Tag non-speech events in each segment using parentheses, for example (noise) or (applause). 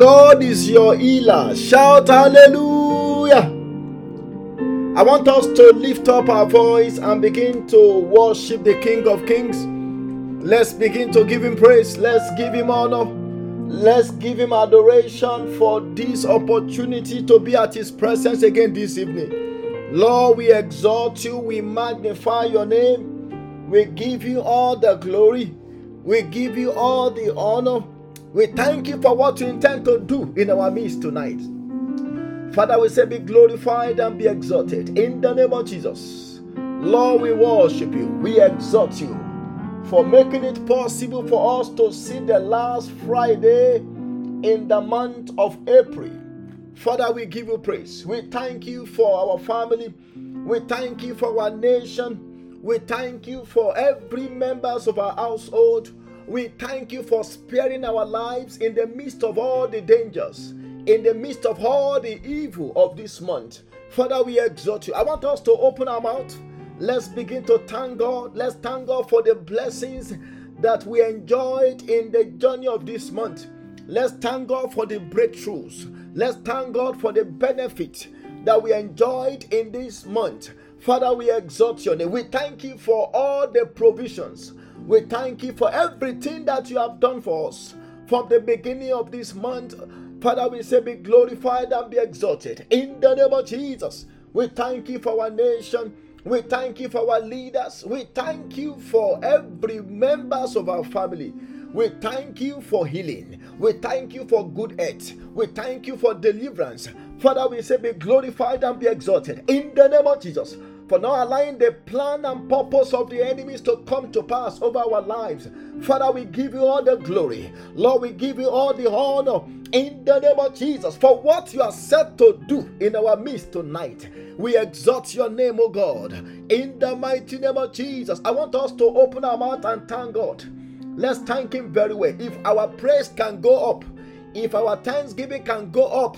God is your healer. Shout hallelujah. I want us to lift up our voice and begin to worship the King of Kings. Let's begin to give him praise. Let's give him honor. Let's give him adoration for this opportunity to be at his presence again this evening. Lord, we exalt you, we magnify your name, we give you all the glory, we give you all the honor. We thank you for what you intend to do in our midst tonight. Father, we say, be glorified and be exalted in the name of Jesus. Lord, we worship you, we exalt you for making it possible for us to see the last Friday in the month of April. Father, we give you praise. We thank you for our family. We thank you for our nation. We thank you for every members of our household. We thank you for sparing our lives in the midst of all the dangers, in the midst of all the evil of this month. Father, we exhort you. I want us to open our mouth. Let's begin to thank God. Let's thank God for the blessings that we enjoyed in the journey of this month. Let's thank God for the breakthroughs. Let's thank God for the benefit that we enjoyed in this month. Father, we exalt your name. We thank you for all the provisions. We thank you for everything that you have done for us from the beginning of this month. Father, we say, be glorified and be exalted. In the name of Jesus, we thank you for our nation. We thank you for our leaders. We thank you for every members of our family. We thank you for healing. We thank you for good health. We thank you for deliverance. Father, we say, be glorified and be exalted in the name of Jesus. For not allowing the plan and purpose of the enemies to come to pass over our lives. Father, we give you all the glory. Lord, we give you all the honor in the name of Jesus for what you are set to do in our midst tonight. We exalt your name, O God, in the mighty name of Jesus. I want us to open our mouth and thank God. Let's thank Him very well. If our praise can go up, if our thanksgiving can go up,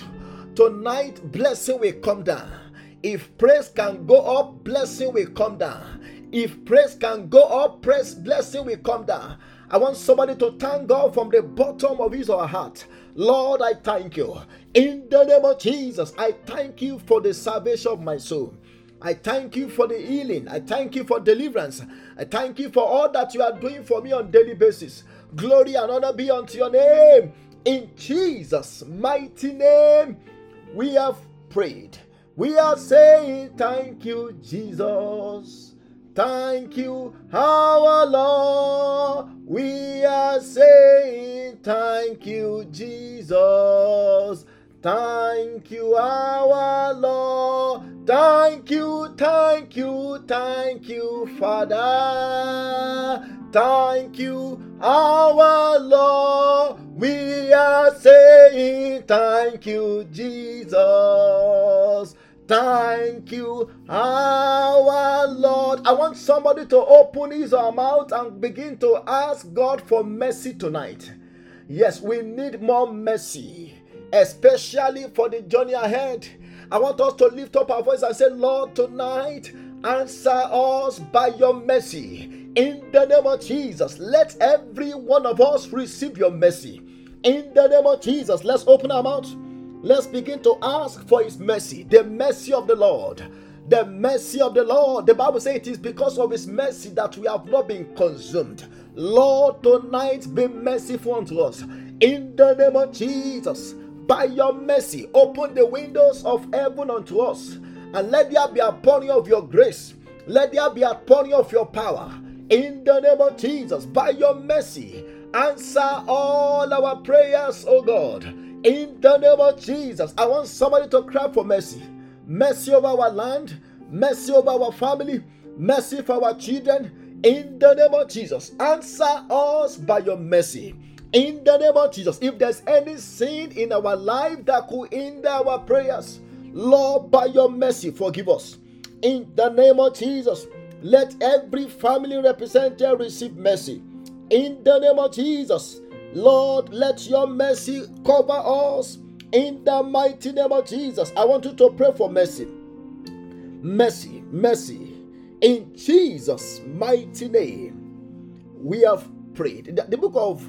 tonight blessing will come down. If praise can go up, blessing will come down. If praise can go up, praise blessing will come down. I want somebody to thank God from the bottom of his or her heart. Lord, I thank you. In the name of Jesus, I thank you for the salvation of my soul. I thank you for the healing. I thank you for deliverance. I thank you for all that you are doing for me on daily basis. Glory and honor be unto your name. In Jesus' mighty name, we have prayed. We are saying thank you, Jesus. Thank you, our Lord. We are saying thank you, Jesus. Thank you, our Lord. Thank you, thank you, thank you, Father. Thank you, our Lord. We are saying thank you, Jesus. Thank you, our Lord. I want somebody to open his mouth and begin to ask God for mercy tonight. Yes, we need more mercy especially for the journey ahead. I want us to lift up our voice and say, Lord, tonight, answer us by your mercy. In the name of Jesus, let every one of us receive your mercy. In the name of Jesus, let's open our mouth. Let's begin to ask for his mercy, the mercy of the Lord. The mercy of the Lord. The Bible says it is because of his mercy that we have not been consumed. Lord, tonight be merciful unto us. In the name of Jesus by your mercy, open the windows of heaven unto us, and let there be a pouring of your grace. Let there be a pouring of your power. In the name of Jesus, by your mercy, answer all our prayers, oh God. In the name of Jesus, I want somebody to cry for mercy. Mercy over our land, mercy over our family, mercy for our children. In the name of Jesus, answer us by your mercy. In the name of Jesus, if there's any sin in our life that could hinder our prayers, Lord, by your mercy, forgive us. In the name of Jesus, let every family representative receive mercy. In the name of Jesus, Lord, let your mercy cover us. In the mighty name of Jesus, I want you to pray for mercy. Mercy, mercy. In Jesus' mighty name, we have prayed. The, the book of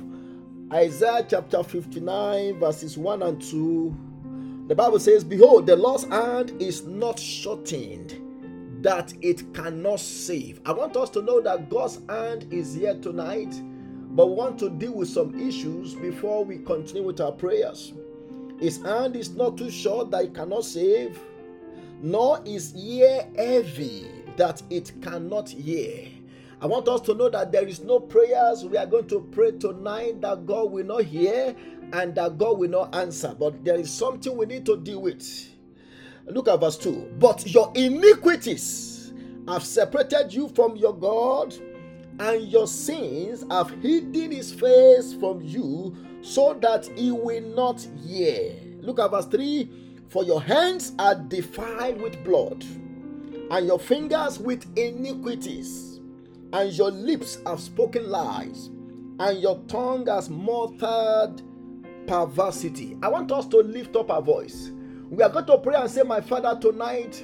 Isaiah chapter 59, verses 1 and 2. The Bible says, Behold, the Lord's hand is not shortened that it cannot save. I want us to know that God's hand is here tonight, but we want to deal with some issues before we continue with our prayers. His hand is not too short that it cannot save, nor is ear heavy that it cannot hear. I want us to know that there is no prayers we are going to pray tonight that God will not hear and that God will not answer, but there is something we need to deal with. Look at verse 2. But your iniquities have separated you from your God, and your sins have hidden his face from you, so that he will not hear. Look at verse 3. For your hands are defiled with blood, and your fingers with iniquities, and your lips have spoken lies, and your tongue has muttered perversity. I want us to lift up our voice we are going to pray and say, My Father, tonight,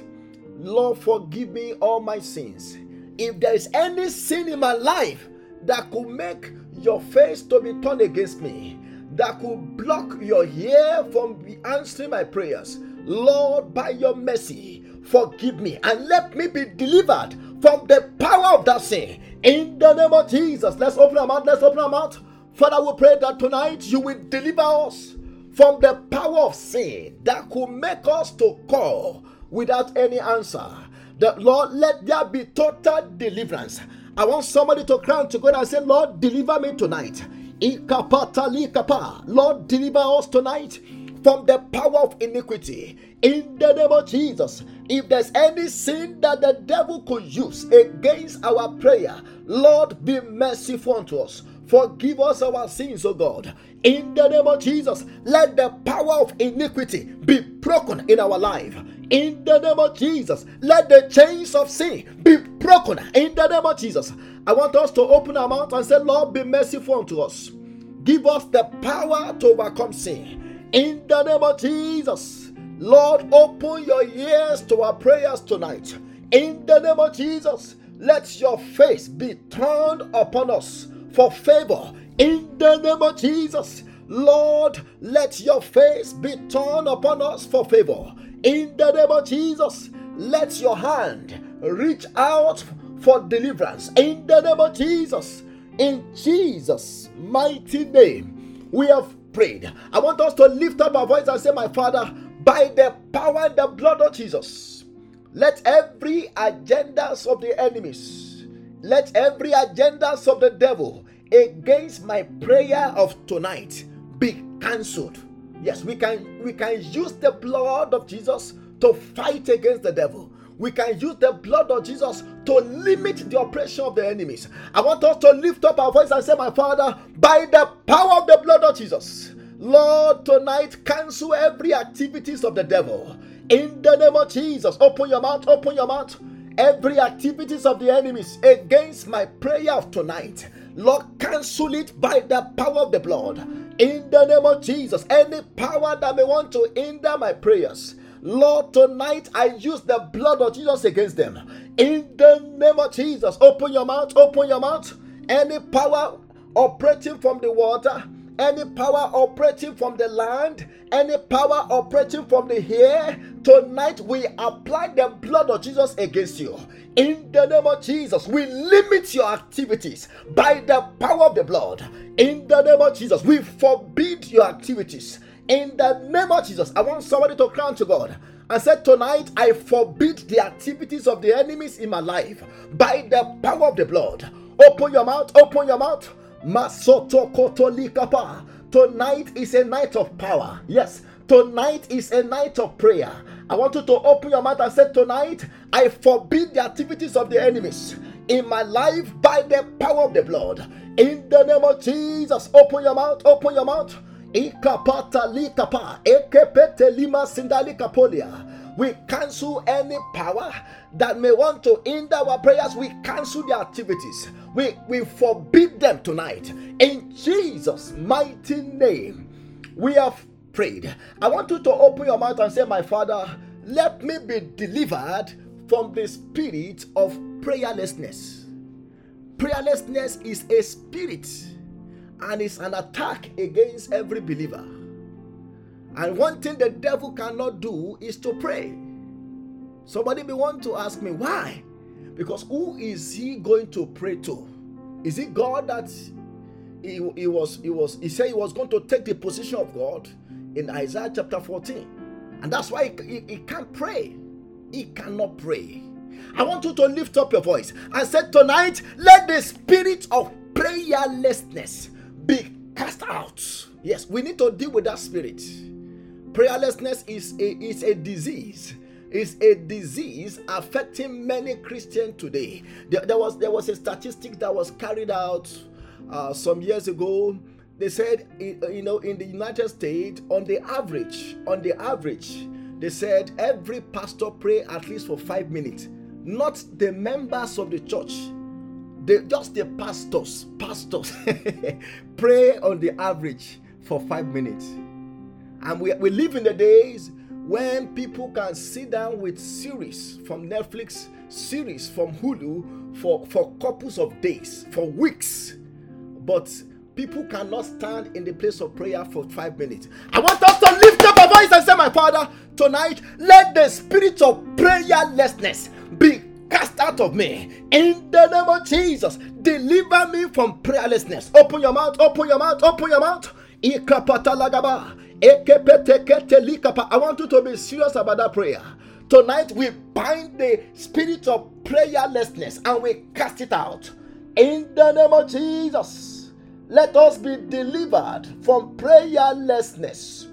Lord, forgive me all my sins. If there is any sin in my life that could make your face to be turned against me, that could block your ear from answering my prayers, Lord, by your mercy, forgive me and let me be delivered from the power of that sin. In the name of Jesus, let's open our mouth. Let's open our mouth. Father, we pray that tonight you will deliver us from the power of sin that could make us to call without any answer. The Lord, let there be total deliverance. I want somebody to cry to God and say, Lord, deliver me tonight. Lord, deliver us tonight from the power of iniquity. In the name of Jesus, if there's any sin that the devil could use against our prayer, Lord, be merciful unto us. Forgive us our sins, O God. In the name of Jesus, let the power of iniquity be broken in our life. In the name of Jesus, let the chains of sin be broken. In the name of Jesus, I want us to open our mouth and say, Lord, be merciful unto us. Give us the power to overcome sin. In the name of Jesus, Lord, open your ears to our prayers tonight. In the name of Jesus, let your face be turned upon us for favor in the name of Jesus. Lord, let your face be turned upon us for favor. In the name of Jesus, let your hand reach out for deliverance. In the name of Jesus, in Jesus' mighty name, we have prayed. I want us to lift up our voice and say, My Father, by the power and the blood of Jesus, let every agendas of the enemies let every agendas of the devil against my prayer of tonight be cancelled. Yes, we can we can use the blood of Jesus to fight against the devil. We can use the blood of Jesus to limit the oppression of the enemies. I want us to lift up our voice and say, My Father, by the power of the blood of Jesus, Lord, tonight cancel every activities of the devil. In the name of Jesus, open your mouth, open your mouth every activities of the enemies against my prayer of tonight lord cancel it by the power of the blood. In the name of jesus any power that may want to hinder my prayers lord tonight i use the blood of jesus against them. In the name of jesus open your mouth open your mouth. Any power operating from the water any power operating from the land, any power operating from the air, tonight we apply the blood of Jesus against you. In the name of Jesus, we limit your activities by the power of the blood. In the name of Jesus, we forbid your activities. In the name of Jesus, I want somebody to cry to God and said, Tonight I forbid the activities of the enemies in my life by the power of the blood. Open your mouth, open your mouth. Masoto kotolikapa. Tonight is a night of power. Yes, tonight is a night of prayer. I want you to open your mouth and say, Tonight, I forbid the activities of the enemies in my life by the power of the blood. In the name of Jesus, open your mouth, open your mouth. We cancel any power that may want to hinder our prayers. We cancel their activities. We, we forbid them tonight. In Jesus' mighty name, we have prayed. I want you to open your mouth and say, My Father, let me be delivered from the spirit of prayerlessness. Prayerlessness is a spirit, and it's an attack against every believer. And one thing the devil cannot do is to pray. Somebody may want to ask me why? Because who is he going to pray to? Is it God that he, he was he was he said he was going to take the position of God in Isaiah chapter 14. And that's why he, he, he can't pray. He cannot pray. I want you to lift up your voice and say tonight, let the spirit of prayerlessness be cast out. Yes, we need to deal with that spirit. Prayerlessness is a, is a disease. Is a disease affecting many Christians today. There, there, was there was a statistic that was carried out uh, some years ago. They said, uh, you know, in the United States, on the average, on the average, they said every pastor pray at least for five minutes. Not the members of the church, the, just the pastors, pastors (laughs) pray on the average for five minutes. And we, we live in the days when people can sit down with series from Netflix, series from Hulu for, for couples of days, for weeks. But people cannot stand in the place of prayer for five minutes. I want us to lift up our voice and say, My Father, tonight let the spirit of prayerlessness be cast out of me in the name of Jesus. Deliver me from prayerlessness. Open your mouth, open your mouth, open your mouth. I want you to be serious about that prayer. Tonight we bind the spirit of prayerlessness and we cast it out. In the name of Jesus, let us be delivered from prayerlessness.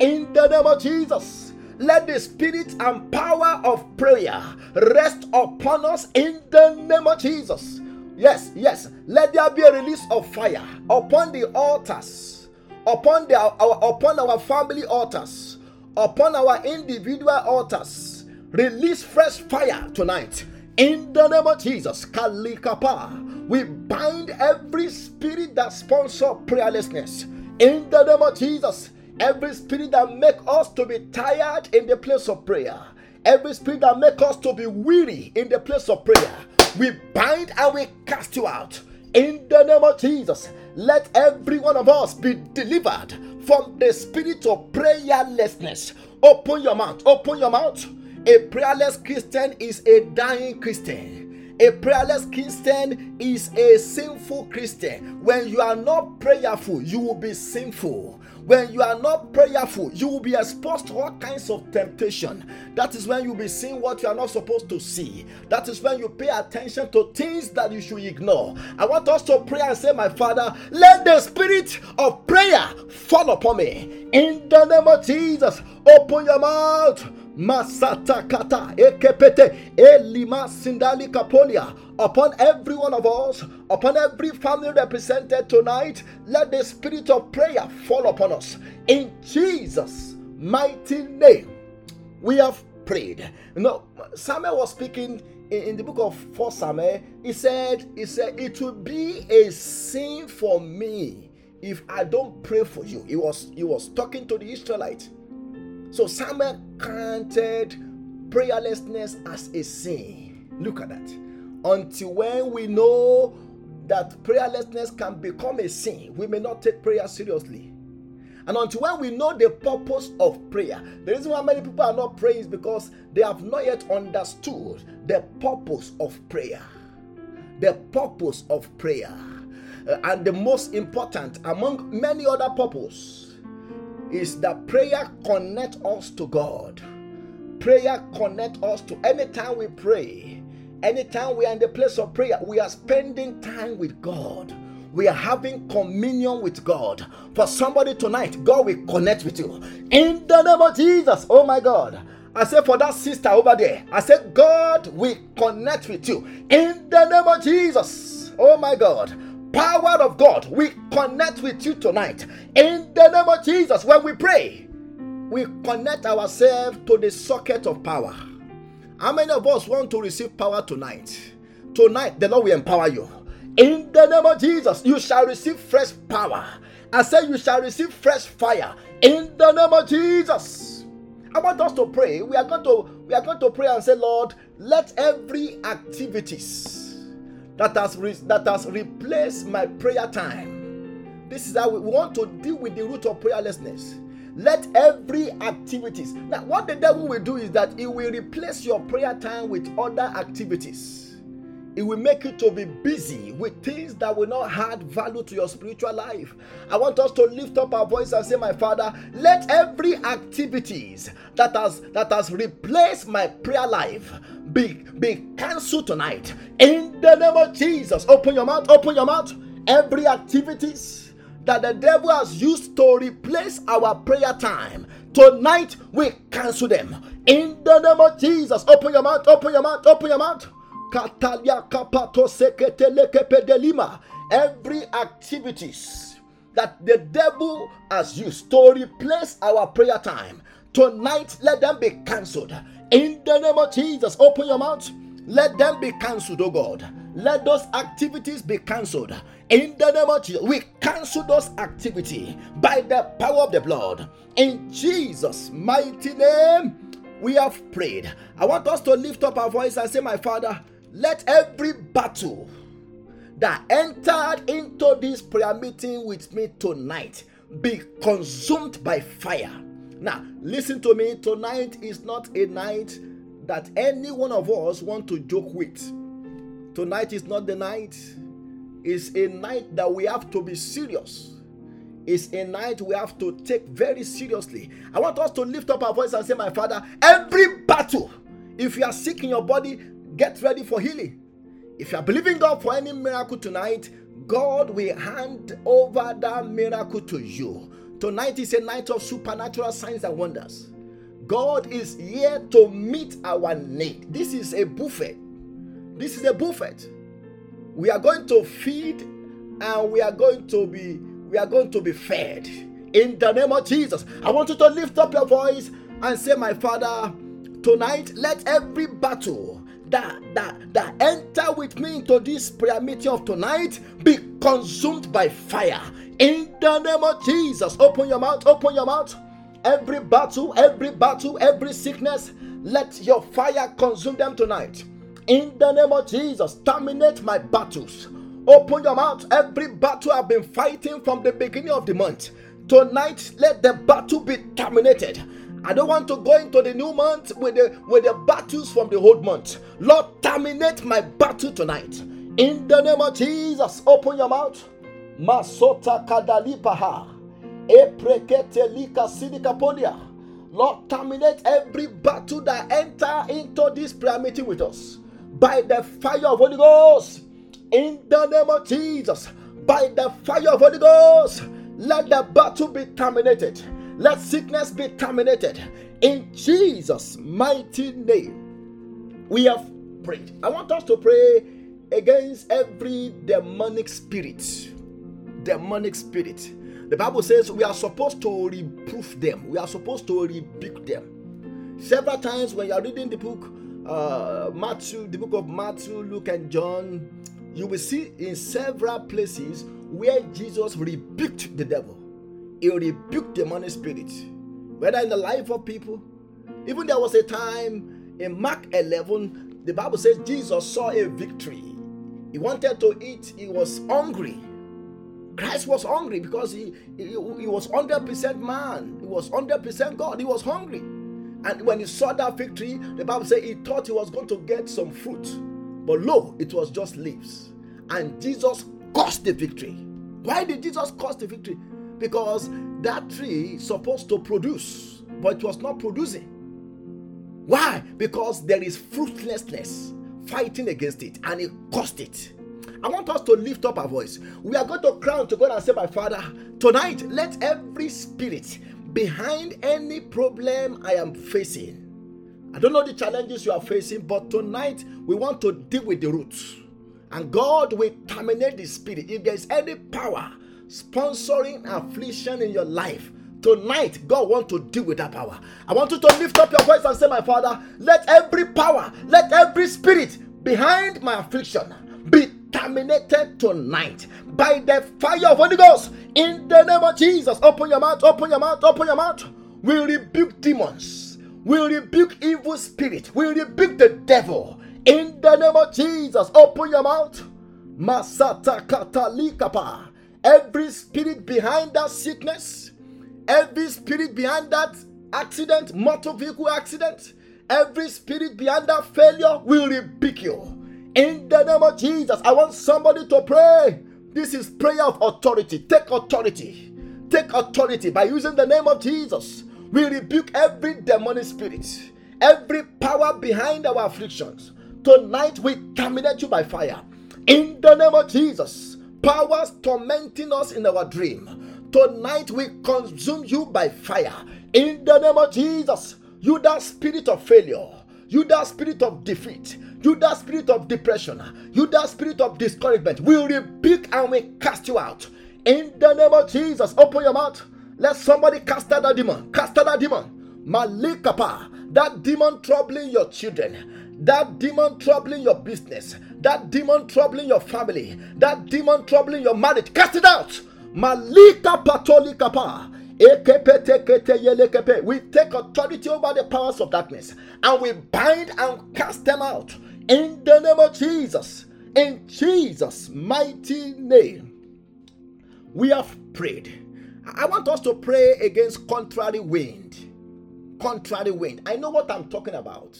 In the name of Jesus, let the spirit and power of prayer rest upon us in the name of Jesus. Yes, yes, let there be a release of fire upon the altars upon, the, our, upon our family altars, upon our individual altars. Release fresh fire tonight. In the name of Jesus, Kalikapa, we bind every spirit that sponsor prayerlessness. In the name of Jesus, every spirit that make us to be tired in the place of prayer, every spirit that make us to be weary in the place of prayer, we bind and we cast you out. In the name of Jesus, let every one of us be delivered from the spirit of prayerlessness. Open your mouth. Open your mouth. A prayerless Christian is a dying Christian. A prayerless Christian is a sinful Christian. When you are not prayerful, you will be sinful. When you are not prayerful, you will be exposed to all kinds of temptation. That is when you'll be seeing what you are not supposed to see. That is when you pay attention to things that you should ignore. I want us to pray and say, My Father, let the spirit of prayer fall upon me. In the name of Jesus, open your mouth. Masata kata ekepete elima sindali kapolia upon every one of us, upon every family represented tonight. Let the spirit of prayer fall upon us in Jesus' mighty name. We have prayed. You know, Samuel was speaking in, in the book of First Samuel. He said, "He said it would be a sin for me if I don't pray for you." He was he was talking to the Israelites so Samuel counted prayerlessness as a sin. Look at that. Until when we know that prayerlessness can become a sin, we may not take prayer seriously. And until when we know the purpose of prayer, the reason why many people are not praying is because they have not yet understood the purpose of prayer. The purpose of prayer. Uh, and the most important among many other purposes is that prayer connect us to God. Prayer connect us to anytime we pray, anytime we are in the place of prayer, we are spending time with God. We are having communion with God. For somebody tonight, God will connect with you. In the name of Jesus. Oh my God. I said for that sister over there, I said, God will connect with you. In the name of Jesus. Oh my God power of God, we connect with you tonight. In the name of Jesus, when we pray, we connect ourselves to the socket of power. How many of us want to receive power tonight? Tonight, the Lord will empower you. In the name of Jesus, you shall receive fresh power. I say you shall receive fresh fire. In the name of Jesus. I want us to pray. We are going to we are going to pray and say, Lord, let every activities that has, re- that has replaced my prayer time, This is how we want to deal with the root of prayerlessness. Let every activities. Now, what the devil will do is that he will replace your prayer time with other activities it will make you to be busy with things that will not add value to your spiritual life. I want us to lift up our voice and say, My Father, let every activities that has that has replaced my prayer life be, be cancelled tonight. In the name of Jesus. Open your mouth, open your mouth. Every activities that the devil has used to replace our prayer time. Tonight we cancel them. In the name of Jesus. Open your mouth, open your mouth, open your mouth. Katalia kapato delima. Every activities that the devil has used to replace our prayer time. Tonight, let them be cancelled. In the name of Jesus, open your mouth. Let them be cancelled, oh God. Let those activities be cancelled. In the name of Jesus, we cancel those activities by the power of the blood. In Jesus' mighty name, we have prayed. I want us to lift up our voice and say, My Father, let every battle that entered into this prayer meeting with me tonight be consumed by fire. Now, listen to me. Tonight is not a night that any one of us want to joke with. Tonight is not the night. It's a night that we have to be serious. It's a night we have to take very seriously. I want us to lift up our voice and say, My Father, every battle, if you are sick in your body, Get ready for healing. If you are believing God for any miracle tonight, God will hand over that miracle to you. Tonight is a night of supernatural signs and wonders. God is here to meet our need. This is a buffet. This is a buffet. We are going to feed and we are going to be we are going to be fed in the name of Jesus. I want you to lift up your voice and say my Father, tonight let every battle that that that enter with me into this prayer meeting of tonight be consumed by fire. In the name of jesus open your mouth open your mouth. Every battle every battle every sickness let your fire consume them tonight. In the name of jesus terminate my battles. Open your mouth. Every battle i've been fighting from the beginning of the month tonight let the battle be terminated I don't want to go into the new month with the with the battles from the old month. Lord, terminate my battle tonight. In the name of Jesus, open your mouth. Masota kadalipaha. Eprekete lika sidikapodia. Lord, terminate every battle that enter into this prayer meeting with us by the fire of Holy Ghost. In the name of Jesus, by the fire of Holy Ghost, let the battle be terminated let sickness be terminated in Jesus' mighty name. We have prayed. I want us to pray against every demonic spirit. Demonic spirit. The Bible says we are supposed to reproof them, we are supposed to rebuke them. Several times when you are reading the book, uh, Matthew, the book of Matthew, Luke, and John, you will see in several places where Jesus rebuked the devil he rebuked demonic spirits, whether in the life of people. Even there was a time in Mark 11, the Bible says Jesus saw a victory. He wanted to eat, he was hungry. Christ was hungry because he, he, he was 100% man, he was 100% God, he was hungry. And when he saw that victory, the Bible says he thought he was going to get some fruit. But lo, it was just leaves. And Jesus caused the victory. Why did Jesus cause the victory? Because that tree supposed to produce, but it was not producing. Why? Because there is fruitlessness fighting against it and it cost it. I want us to lift up our voice. We are going to crown to God and say, My Father, tonight let every spirit behind any problem I am facing. I don't know the challenges you are facing, but tonight we want to deal with the roots. And God will terminate the spirit. If there is any power sponsoring affliction in your life, tonight God want to deal with that power. I want you to lift up your voice and say, My Father, let every power, let every spirit behind my affliction be terminated tonight by the fire of Holy Ghost. In the name of Jesus, open your mouth, open your mouth, open your mouth. We rebuke demons. We rebuke evil spirit. We rebuke the devil. In the name of Jesus, open your mouth. Masata katalikapa. Every spirit behind that sickness, every spirit behind that accident, motor vehicle accident, every spirit behind that failure will rebuke you. In the name of Jesus, I want somebody to pray. This is prayer of authority. Take authority. Take authority by using the name of Jesus. We rebuke every demonic spirit, every power behind our afflictions. Tonight we terminate you by fire. In the name of Jesus, powers tormenting us in our dream. Tonight we consume you by fire. In the name of Jesus, you that spirit of failure, you that spirit of defeat, you that spirit of depression, you that spirit of discouragement, we rebuke and we cast you out. In the name of Jesus, open your mouth. Let somebody cast out that demon. Cast out that demon. Malikapa. That demon troubling your children. That demon troubling your business. That demon troubling your family. That demon troubling your marriage. Cast it out. Malika patolikapa. We take authority over the powers of darkness and we bind and cast them out in the name of Jesus. In Jesus' mighty name, we have prayed. I want us to pray against contrary wind. Contrary wind. I know what I'm talking about.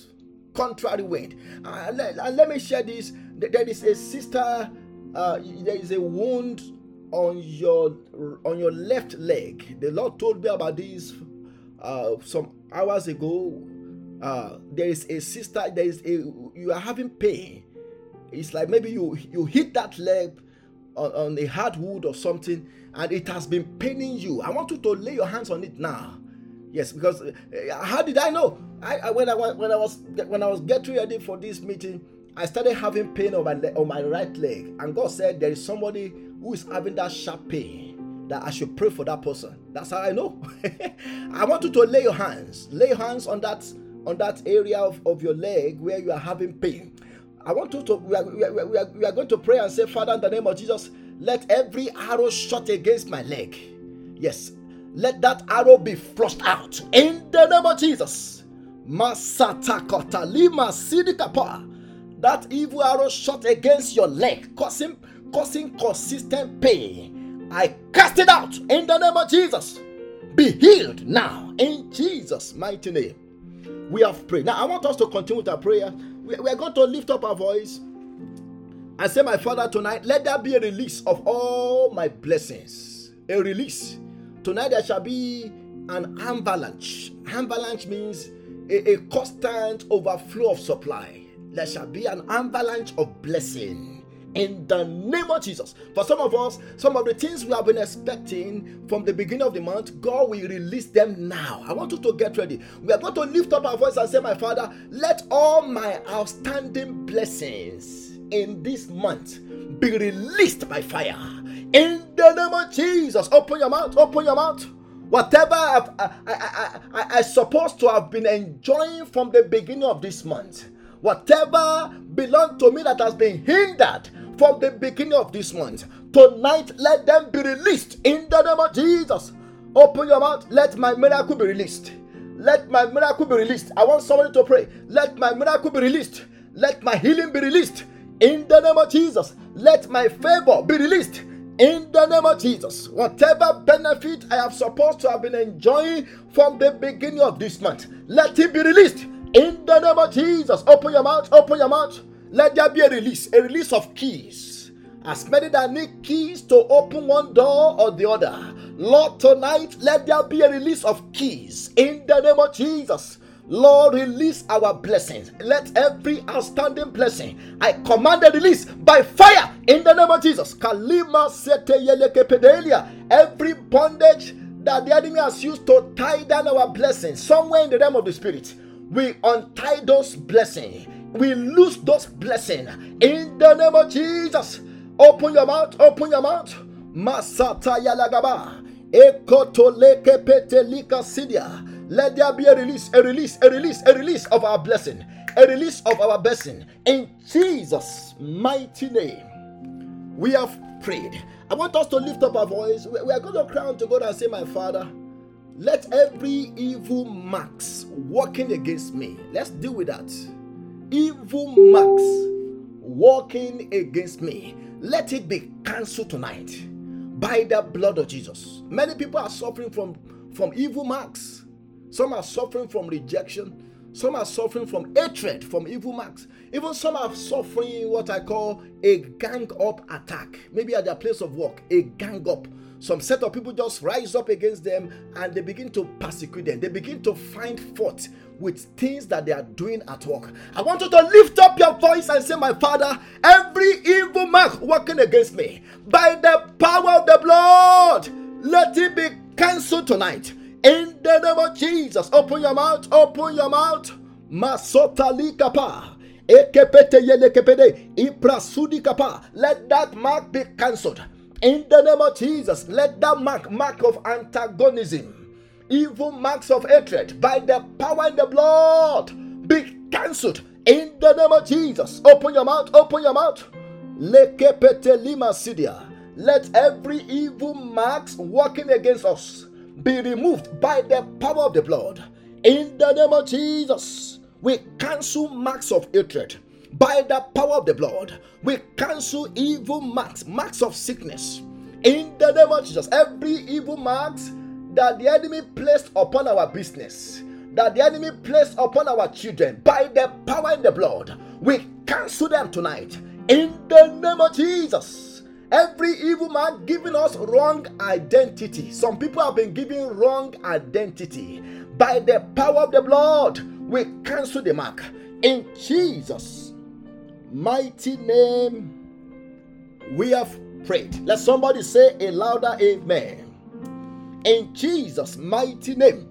Contrary wind. Uh, let, uh, let, me share this. There is a sister, uh, there is a wound on your on your left leg. The Lord told me about this uh, some hours ago. Uh, there is a sister. There is a you are having pain. It's like maybe you you hit that leg on, on a hardwood or something, and it has been paining you. I want you to lay your hands on it now. Yes, because uh, how did I know? I, I, when I when I was when I was getting ready for this meeting, I started having pain on my on my right leg, and God said there is somebody who is having that sharp pain that I should pray for that person. That's how I know. (laughs) I want you to lay your hands, lay your hands on that on that area of, of your leg where you are having pain. I want you to we are, we, are, we, are, we are going to pray and say, Father, in the name of Jesus, let every arrow shot against my leg. Yes, let that arrow be flushed out in the name of Jesus. Masatakota lima. That evil arrow shot against your leg, causing causing consistent pain. I cast it out in the name of Jesus. Be healed now in Jesus' mighty name. We have prayed. Now, I want us to continue with our prayer. We are going to lift up our voice and say, My Father, tonight, let there be a release of all my blessings. A release. Tonight, there shall be an avalanche. Avalanche means a, a constant overflow of supply. There shall be an avalanche of blessing in the name of Jesus. For some of us, some of the things we have been expecting from the beginning of the month, God will release them now. I want you to get ready. We are going to lift up our voice and say, My Father, let all my outstanding blessings in this month be released by fire. In the name of Jesus, open your mouth, open your mouth. Whatever I, I, I, I, I supposed to have been enjoying from the beginning of this month, whatever belonged to me that has been hindered from the beginning of this month. Tonight, let them be released in the name of Jesus. Open your mouth. Let my miracle be released. Let my miracle be released. I want somebody to pray. Let my miracle be released. Let my healing be released in the name of Jesus. Let my favor be released in the name of Jesus. Whatever benefit I have supposed to have been enjoying from the beginning of this month, let it be released in the name of Jesus. Open your mouth. Open your mouth. Let there be a release, a release of keys. As many that need keys to open one door or the other. Lord, tonight, let there be a release of keys in the name of Jesus. Lord, release our blessings. Let every outstanding blessing, I command a release by fire in the name of Jesus. Kalima Every bondage that the enemy has used to tie down our blessings somewhere in the realm of the spirit, we untie those blessings we lose those blessings in the name of Jesus. Open your mouth, open your mouth. Masata yalagaba. Ekotoleke petelika sidia. Let there be a release, a release, a release, a release of our blessing, a release of our blessing in Jesus' mighty name. We have prayed. I want us to lift up our voice. We are going to cry to God and say, My Father, let every evil marks working against me, let's deal with that evil marks working against me, let it be cancelled tonight by the blood of Jesus. Many people are suffering from, from evil marks. Some are suffering from rejection. Some are suffering from hatred, from evil marks. Even some are suffering what I call a gang up attack. Maybe at their place of work, a gang up. Some set of people just rise up against them and they begin to persecute them. They begin to find fault with things that they are doing at work. I want you to lift up your voice and say, My Father, every evil mark working against me, by the power of the blood, let it be cancelled tonight. In the name of Jesus, open your mouth, open your mouth. Masotali kapa. Ekepete yelekepede. Kapa. Let that mark be cancelled. In the name of Jesus, let that mark, mark of antagonism, evil marks of hatred, by the power and the blood, be cancelled. In the name of Jesus, open your mouth, open your mouth. Let every evil marks working against us be removed by the power of the blood. In the name of Jesus, we cancel marks of hatred by the power of the blood. We cancel evil marks, marks of sickness. In the name of Jesus, every evil marks that the enemy placed upon our business, that the enemy placed upon our children, by the power in the blood, we cancel them tonight. In the name of Jesus. Every evil man giving us wrong identity. Some people have been given wrong identity. By the power of the blood, we cancel the mark. In Jesus' mighty name, we have prayed. Let somebody say a louder amen. In Jesus' mighty name,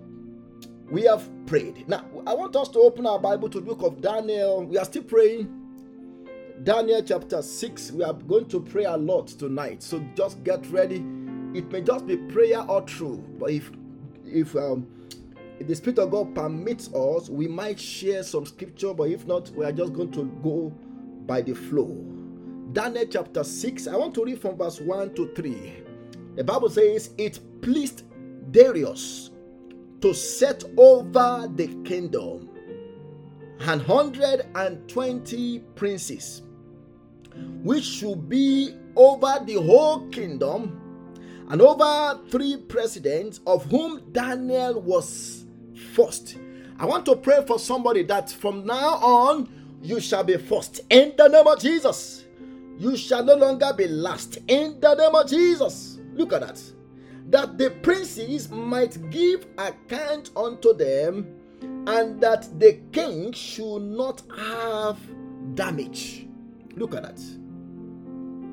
we have prayed. Now, I want us to open our Bible to the book of Daniel. We are still praying Daniel chapter 6. We are going to pray a lot tonight. So just get ready. It may just be prayer or true, but if if um if the Spirit of God permits us, we might share some scripture, but if not, we are just going to go by the flow. Daniel chapter 6, I want to read from verse 1 to 3. The Bible says, It pleased Darius to set over the kingdom an hundred and twenty princes which should be over the whole kingdom, and over three presidents, of whom Daniel was first. I want to pray for somebody that from now on you shall be first in the name of Jesus. You shall no longer be last in the name of Jesus. Look at that. That the princes might give account unto them, and that the king should not have damage. Look at that.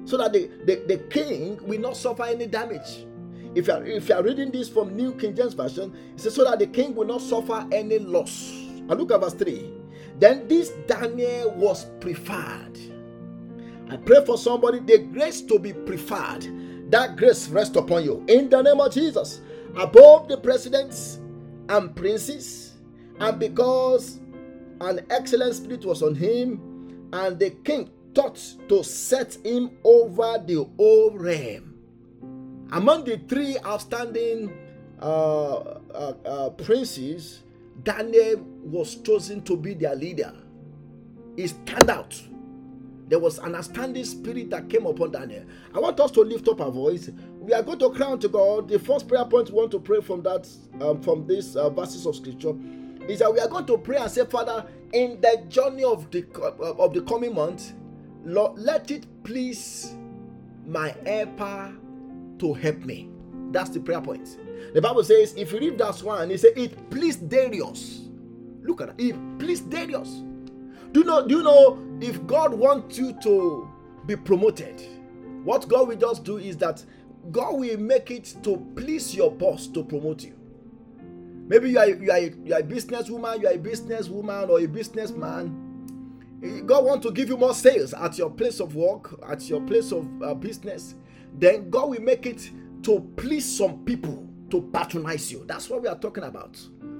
So that the, the, the king will not suffer any damage. If you, are, if you are reading this from New King James Version, it says, so that the king will not suffer any loss. And look at verse 3. Then this Daniel was preferred. I pray for somebody, the grace to be preferred. That grace rest upon you. In the name of Jesus. Above the presidents and princes, and because an excellent spirit was on him, and the king thought to set him over the whole realm. Among the three outstanding uh, uh, uh, princes, Daniel was chosen to be their leader. He stand out. There was an outstanding spirit that came upon Daniel. I want us to lift up our voice. We are going to cry to God. The first prayer point we want to pray from that, um, from these uh, verses of scripture, is that we are going to pray and say, Father, in the journey of the of the coming month, Lord, let it please my helper to help me. That's the prayer point. The Bible says, if you read that one, it says it pleased Darius. Look at that. It pleased Darius. Do you know, do you know if God wants you to be promoted? What God will just do is that God will make it to please your boss to promote you. Maybe you are, you are, you are a businesswoman, you are a businesswoman or a businessman God want to give you more sales at your place of work, at your place of uh, business, then God will make it to please some people to patronize you. That's what we are talking about.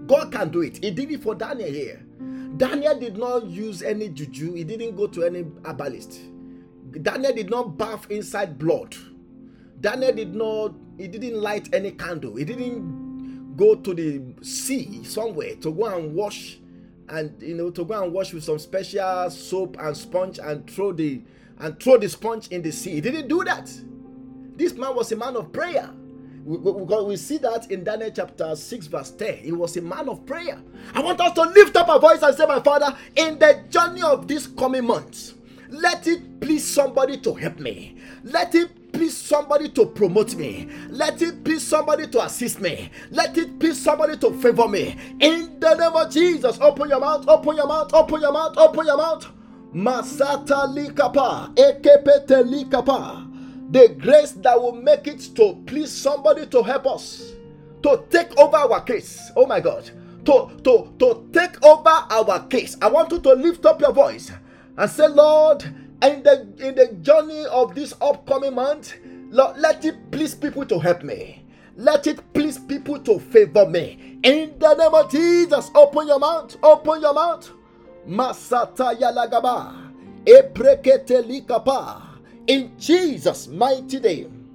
God can do it. He did it for Daniel here. Daniel did not use any juju. He didn't go to any herbalist. Daniel did not bath inside blood. Daniel did not. He didn't light any candle. He didn't go to the sea somewhere to go and wash and you know to go and wash with some special soap and sponge and throw the and throw the sponge in the sea. He didn't do that. This man was a man of prayer. We, we, we, see that in Daniel chapter 6, verse 10. He was a man of prayer. I want us to lift up our voice and say, My Father, in the journey of this coming month, let it please somebody to help me. Let it please somebody to promote me. Let it please somebody to assist me. Let it please somebody to favor me. In the name of Jesus, open your mouth, open your mouth, open your mouth, open your mouth. Masata likapa, ekepete likapa. The grace that will make it to please somebody to help us, to take over our case. Oh my God. To, to, to take over our case. I want you to lift up your voice and say, Lord, in the in the journey of this upcoming month, Lord, let it please people to help me. Let it please people to favor me. In the name of Jesus, open your mouth, open your mouth. Masata yalagaba. Eprekete likapa. In Jesus' mighty name,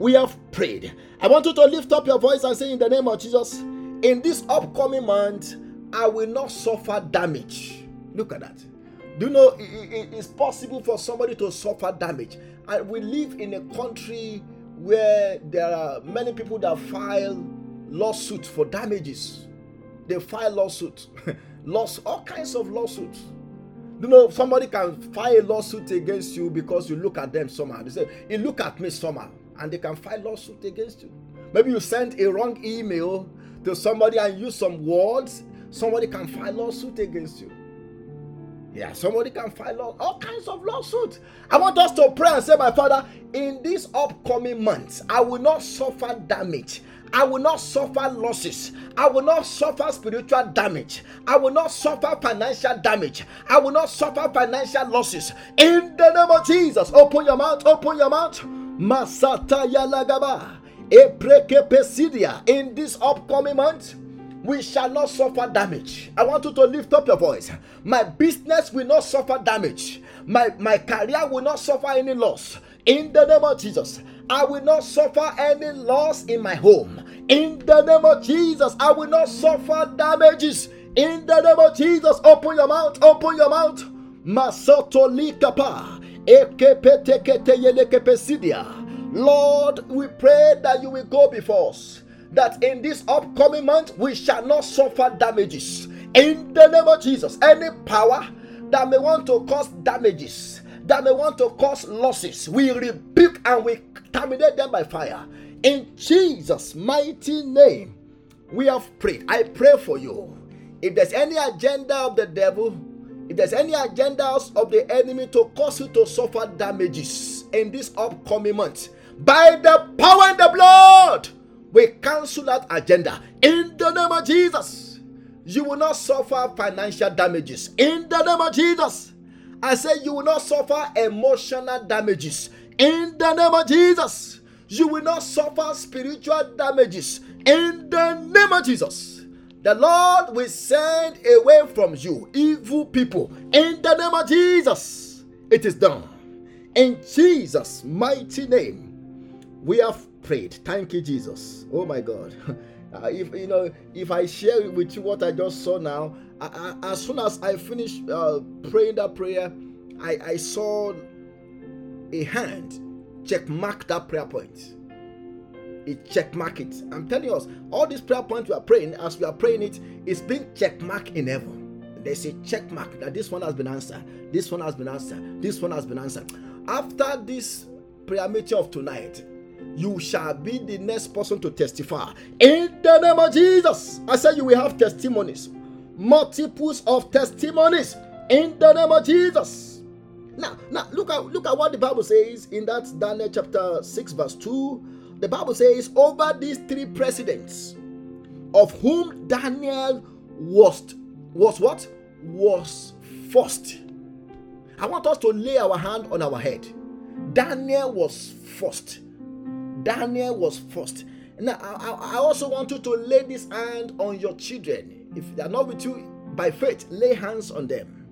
we have prayed. I want you to lift up your voice and say, In the name of Jesus, in this upcoming month, I will not suffer damage. Look at that. Do you know it's possible for somebody to suffer damage? And we live in a country where there are many people that file lawsuits for damages. They file lawsuits, (laughs) loss, all kinds of lawsuits. You know, somebody can file a lawsuit against you because you look at them somehow. They say, You look at me somehow, and they can file lawsuit against you. Maybe you sent a wrong email to somebody and use some words, somebody can file lawsuit against you. Yeah, somebody can file all kinds of lawsuits. I want us to pray and say, My Father, in these upcoming months, I will not suffer damage. I will not suffer losses. I will not suffer spiritual damage. I will not suffer financial damage. I will not suffer financial losses. In the name of Jesus, open your mouth, open your mouth. Masata Yalagaba. In this upcoming month, we shall not suffer damage. I want you to lift up your voice. My business will not suffer damage. My, my career will not suffer any loss. In the name of Jesus, I will not suffer any loss in my home. In the name of Jesus, I will not suffer damages. In the name of Jesus, open your mouth, open your mouth. Masoto likapa. Lord, we pray that you will go before us that in this upcoming month we shall not suffer damages. In the name of Jesus, any power that may want to cause damages, that may want to cause losses, we rebuke and we terminate them by fire. In Jesus' mighty name, we have prayed. I pray for you. If there's any agenda of the devil, if there's any agenda of the enemy to cause you to suffer damages in this upcoming month, by the power and the blood we cancel that agenda in the name of Jesus. You will not suffer financial damages in the name of Jesus. I say you will not suffer emotional damages in the name of Jesus. You will not suffer spiritual damages in the name of Jesus. The Lord will send away from you evil people in the name of Jesus. It is done. In Jesus' mighty name, we have prayed. Thank you, Jesus. Oh my God. (laughs) Uh, if you know, if I share with you what I just saw now, I, I, as soon as I finished uh, praying that prayer, I, I saw a hand check mark that prayer point. It check mark it. I'm telling us, all these prayer points we are praying, as we are praying it, it's being check mark in heaven. There's a check mark that this one has been answered, this one has been answered, this one has been answered. After this prayer meeting of tonight, you shall be the next person to testify. In the name of Jesus, I said you will have testimonies, multiples of testimonies. In the name of Jesus. Now, now look at look at what the Bible says in that Daniel chapter 6, verse 2. The Bible says, over these three presidents, of whom Daniel was was what? Was first. I want us to lay our hand on our head. Daniel was first. Daniel was first. Now, I, I also want you to lay this hand on your children. If they are not with you by faith, lay hands on them.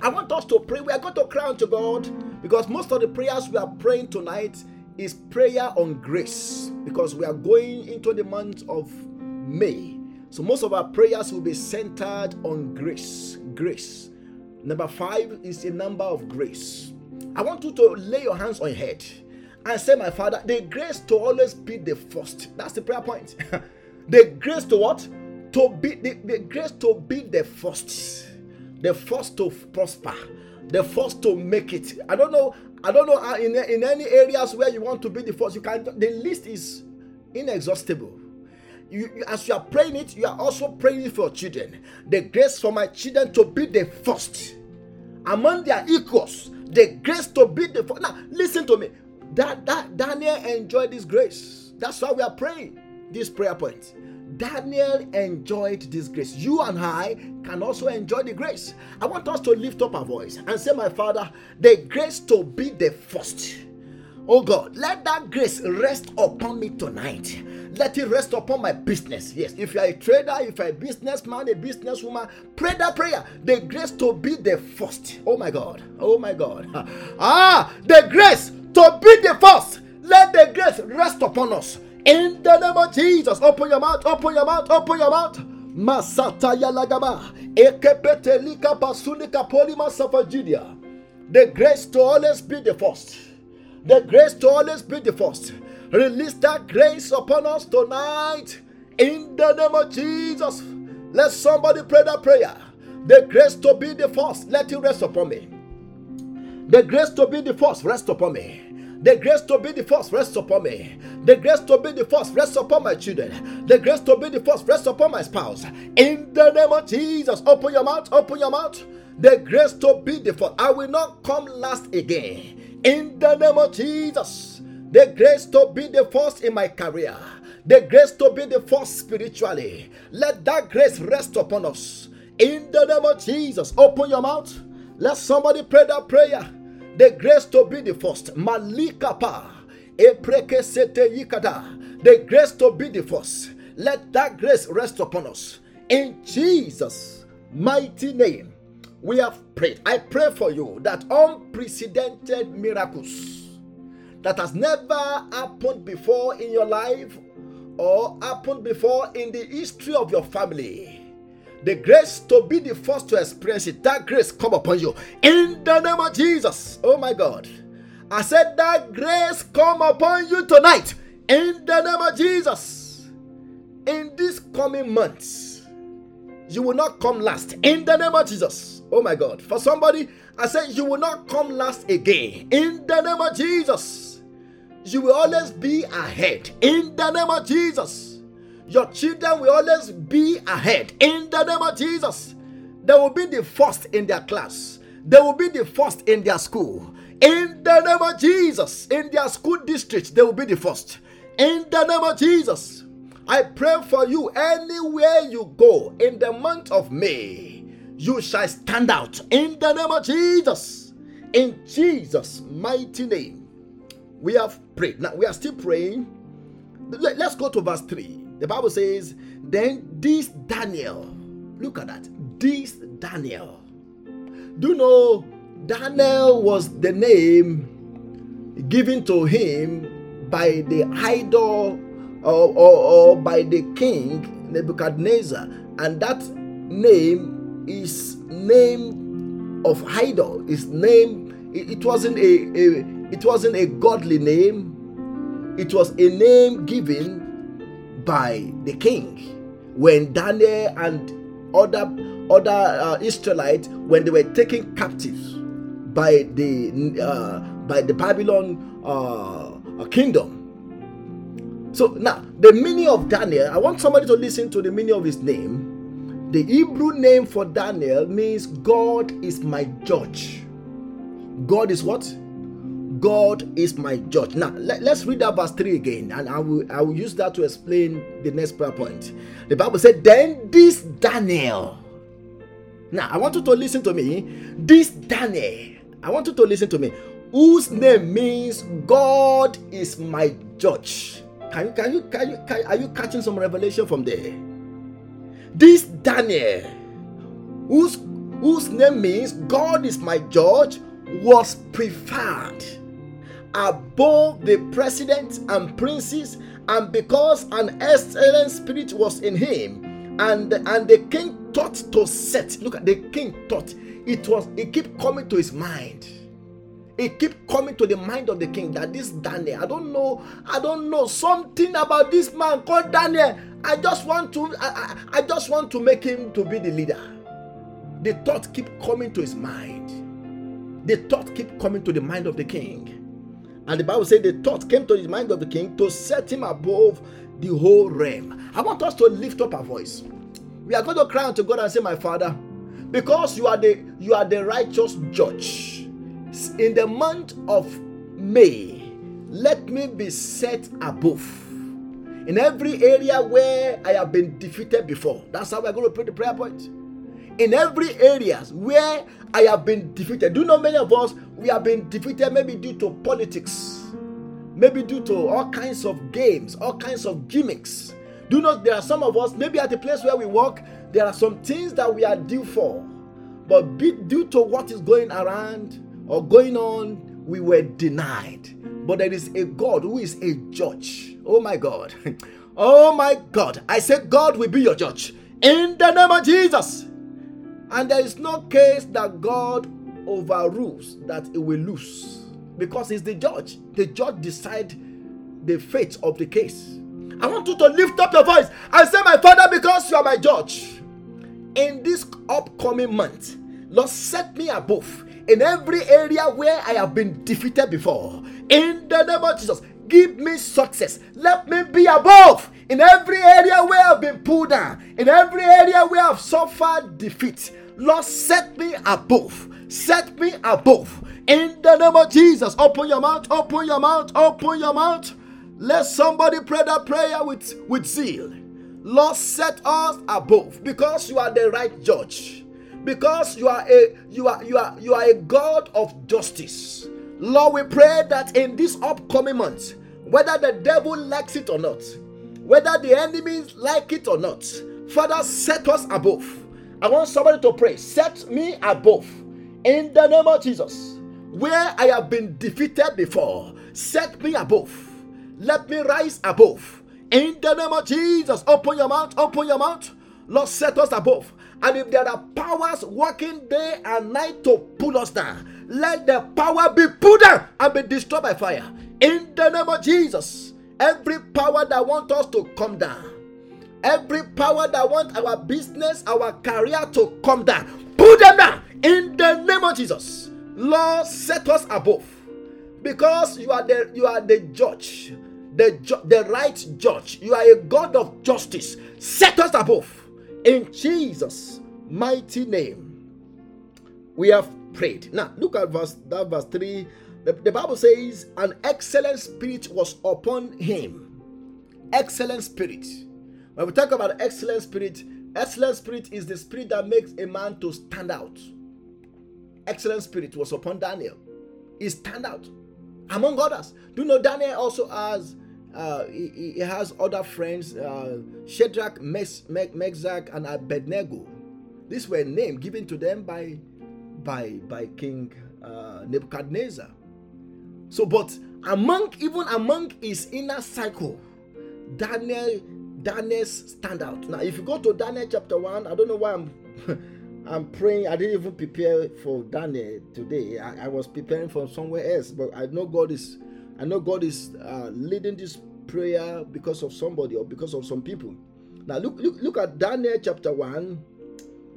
I want us to pray. We are going to cry unto God because most of the prayers we are praying tonight is prayer on grace because we are going into the month of May. So most of our prayers will be centered on grace. Grace. Number five is a number of grace. I want you to lay your hands on your head and say, My Father, the grace to always be the first. That's the prayer point. (laughs) the grace to what? To be the, the grace to be the first, the first to prosper, the first to make it. I don't know. I don't know uh, in, in any areas where you want to be the first. You can. The list is inexhaustible. You, you, as you are praying it, you are also praying for children. The grace for my children to be the first among their equals. The grace to be the first. Now, listen to me. That, that Daniel enjoyed this grace. That's why we are praying this prayer point. Daniel enjoyed this grace. You and I can also enjoy the grace. I want us to lift up our voice and say, My Father, the grace to be the first. Oh God, let that grace rest upon me tonight. Let it rest upon my business. Yes, if you are a trader, if you are a businessman, a businesswoman, pray that prayer. The grace to be the first. Oh my God. Oh my God. (laughs) Ah, the grace to be the first. Let the grace rest upon us. In the name of Jesus, open your mouth, open your mouth, open your mouth. Masata yalagaba. Ekepetelika pasunika polima safajidia. The grace to always be the first. The grace to always be the first. Release that grace upon us tonight. In the name of Jesus. Let somebody pray that prayer. The grace to be the first, let it rest upon me. The grace to be the first, rest upon me. The grace to be the first rests upon me. The grace to be the first rests upon my children. The grace to be the first rests upon my spouse. In the name of Jesus, open your mouth, open your mouth. The grace to be the first. I will not come last again. In the name of Jesus, the grace to be the first in my career. The grace to be the first spiritually. Let that grace rest upon us. In the name of Jesus, open your mouth. Let somebody pray that prayer the grace to be the first. Malikapa. The grace to be the first. Let that grace rest upon us. In Jesus' mighty name, we have prayed. I pray for you that unprecedented miracles that has never happened before in your life or happened before in the history of your family the grace to be the first to experience it, that grace come upon you in the name of Jesus. Oh my God. I said that grace come upon you tonight in the name of Jesus. In these coming months, you will not come last in the name of Jesus. Oh my God. For somebody, I said you will not come last again in the name of Jesus. You will always be ahead in the name of Jesus. Your children will always be ahead in the name of Jesus. They will be the first in their class, they will be the first in their school. In the name of Jesus, in their school district, they will be the first. In the name of Jesus, I pray for you anywhere you go in the month of May, you shall stand out. In the name of Jesus, in Jesus' mighty name, we have prayed. Now we are still praying. Let's go to verse 3. The Bible says, Then this Daniel, look at that, this Daniel. Do you know Daniel was the name given to him by the idol or, or, or by the king Nebuchadnezzar, and that name is name of idol. Is name. It wasn't a, a it wasn't a godly name. It was a name given by the king when Daniel and other other uh, Israelites when they were taken captives by the uh, by the Babylon uh, kingdom. So now the meaning of Daniel, I want somebody to listen to the meaning of his name. The Hebrew name for Daniel means God is my judge. God is what? God is my judge. Now let, us read that verse 3 again, and I will I will use that to explain the next prayer point. The Bible said, Then this Daniel. Now I want you to listen to me. This Daniel, I want you to listen to me, whose name means God is my judge. Can you can you can you can, are you catching some revelation from there? This Daniel, whose whose name means God is my judge, was preferred above the presidents and princes, and because an excellent spirit was in him, and and the king thought to set. Look at the king thought it was. It kept coming to his mind. it keep coming to the mind of the king that this Daniel, I don't know, I don't know something about this man called Daniel. I just want to, I, I, I just want to make him to be the leader. The thought keep coming to his mind. The thought keep coming to the mind of the king. And the Bible said the thought came to the mind of the king to set him above the whole realm. I want us to lift up our voice. We are going to cry unto God and say, My Father, because you are the you are the righteous judge in the month of May, let me be set above in every area where I have been defeated before. That's how we're going to pray the prayer point. In every areas where I have been defeated. Do you know many of us we have been defeated maybe due to politics, maybe due to all kinds of games, all kinds of gimmicks. Do you know there are some of us maybe at the place where we work, there are some things that we are due for, but be, due to what is going around or going on, we were denied. But there is a God who is a judge. Oh my God. (laughs) Oh my God. I say, God will be your judge in the name of Jesus. And there is no case that God overrules that he will lose because he's the judge. The judge decide the fate of the case. I want you to lift up your voice and say, My Father, because you are my judge, in this upcoming month, Lord, set me above in every area where I have been defeated before. In the name of Jesus, give me success. Let me be above in every area where I've been pulled down, in every area where I've suffered defeat. Lord, set me above. Set me above. In the name of Jesus, open your mouth, open your mouth, open your mouth. Let somebody pray that prayer with, with zeal. Lord, set us above because you are the right judge because you are a you are you are you are a God of justice. Lord, we pray that in this upcoming month, whether the devil likes it or not, whether the enemies like it or not, Father, set us above. I want somebody to pray, set me above in the name of Jesus. Where I have been defeated before, set me above. Let me rise above. In the name of Jesus, open your mouth, open your mouth. Lord, set us above. And if there are powers working day and night to pull us down, let the power be put down and be destroyed by fire. In the name of Jesus, every power that wants us to come down, every power that wants our business, our career to come down, put them down in the name of Jesus. Lord, set us above because you are the you are the judge, the ju- the right judge. You are a God of justice. Set us above in Jesus' mighty name, we have prayed. Now, look at verse that verse 3. The, the Bible says, An excellent spirit was upon him. Excellent spirit. When we talk about excellent spirit, excellent spirit is the spirit that makes a man to stand out. Excellent spirit was upon Daniel. He stand out among others. Do you know Daniel also has uh, he, he, has other friends, uh, Shadrach, Mes- Me- Meshach, and Abednego. These were names given to them by, by, by King uh, Nebuchadnezzar. So, but among even among his inner cycle, Daniel Daniel's stand out. Now, if you go to Daniel chapter one, I don't know why I'm (laughs) I'm praying. I didn't even prepare for Daniel today. I, I was preparing for somewhere else, but I know God is I know God is uh, leading this prayer because of somebody or because of some people. Now look look look at Daniel chapter 1.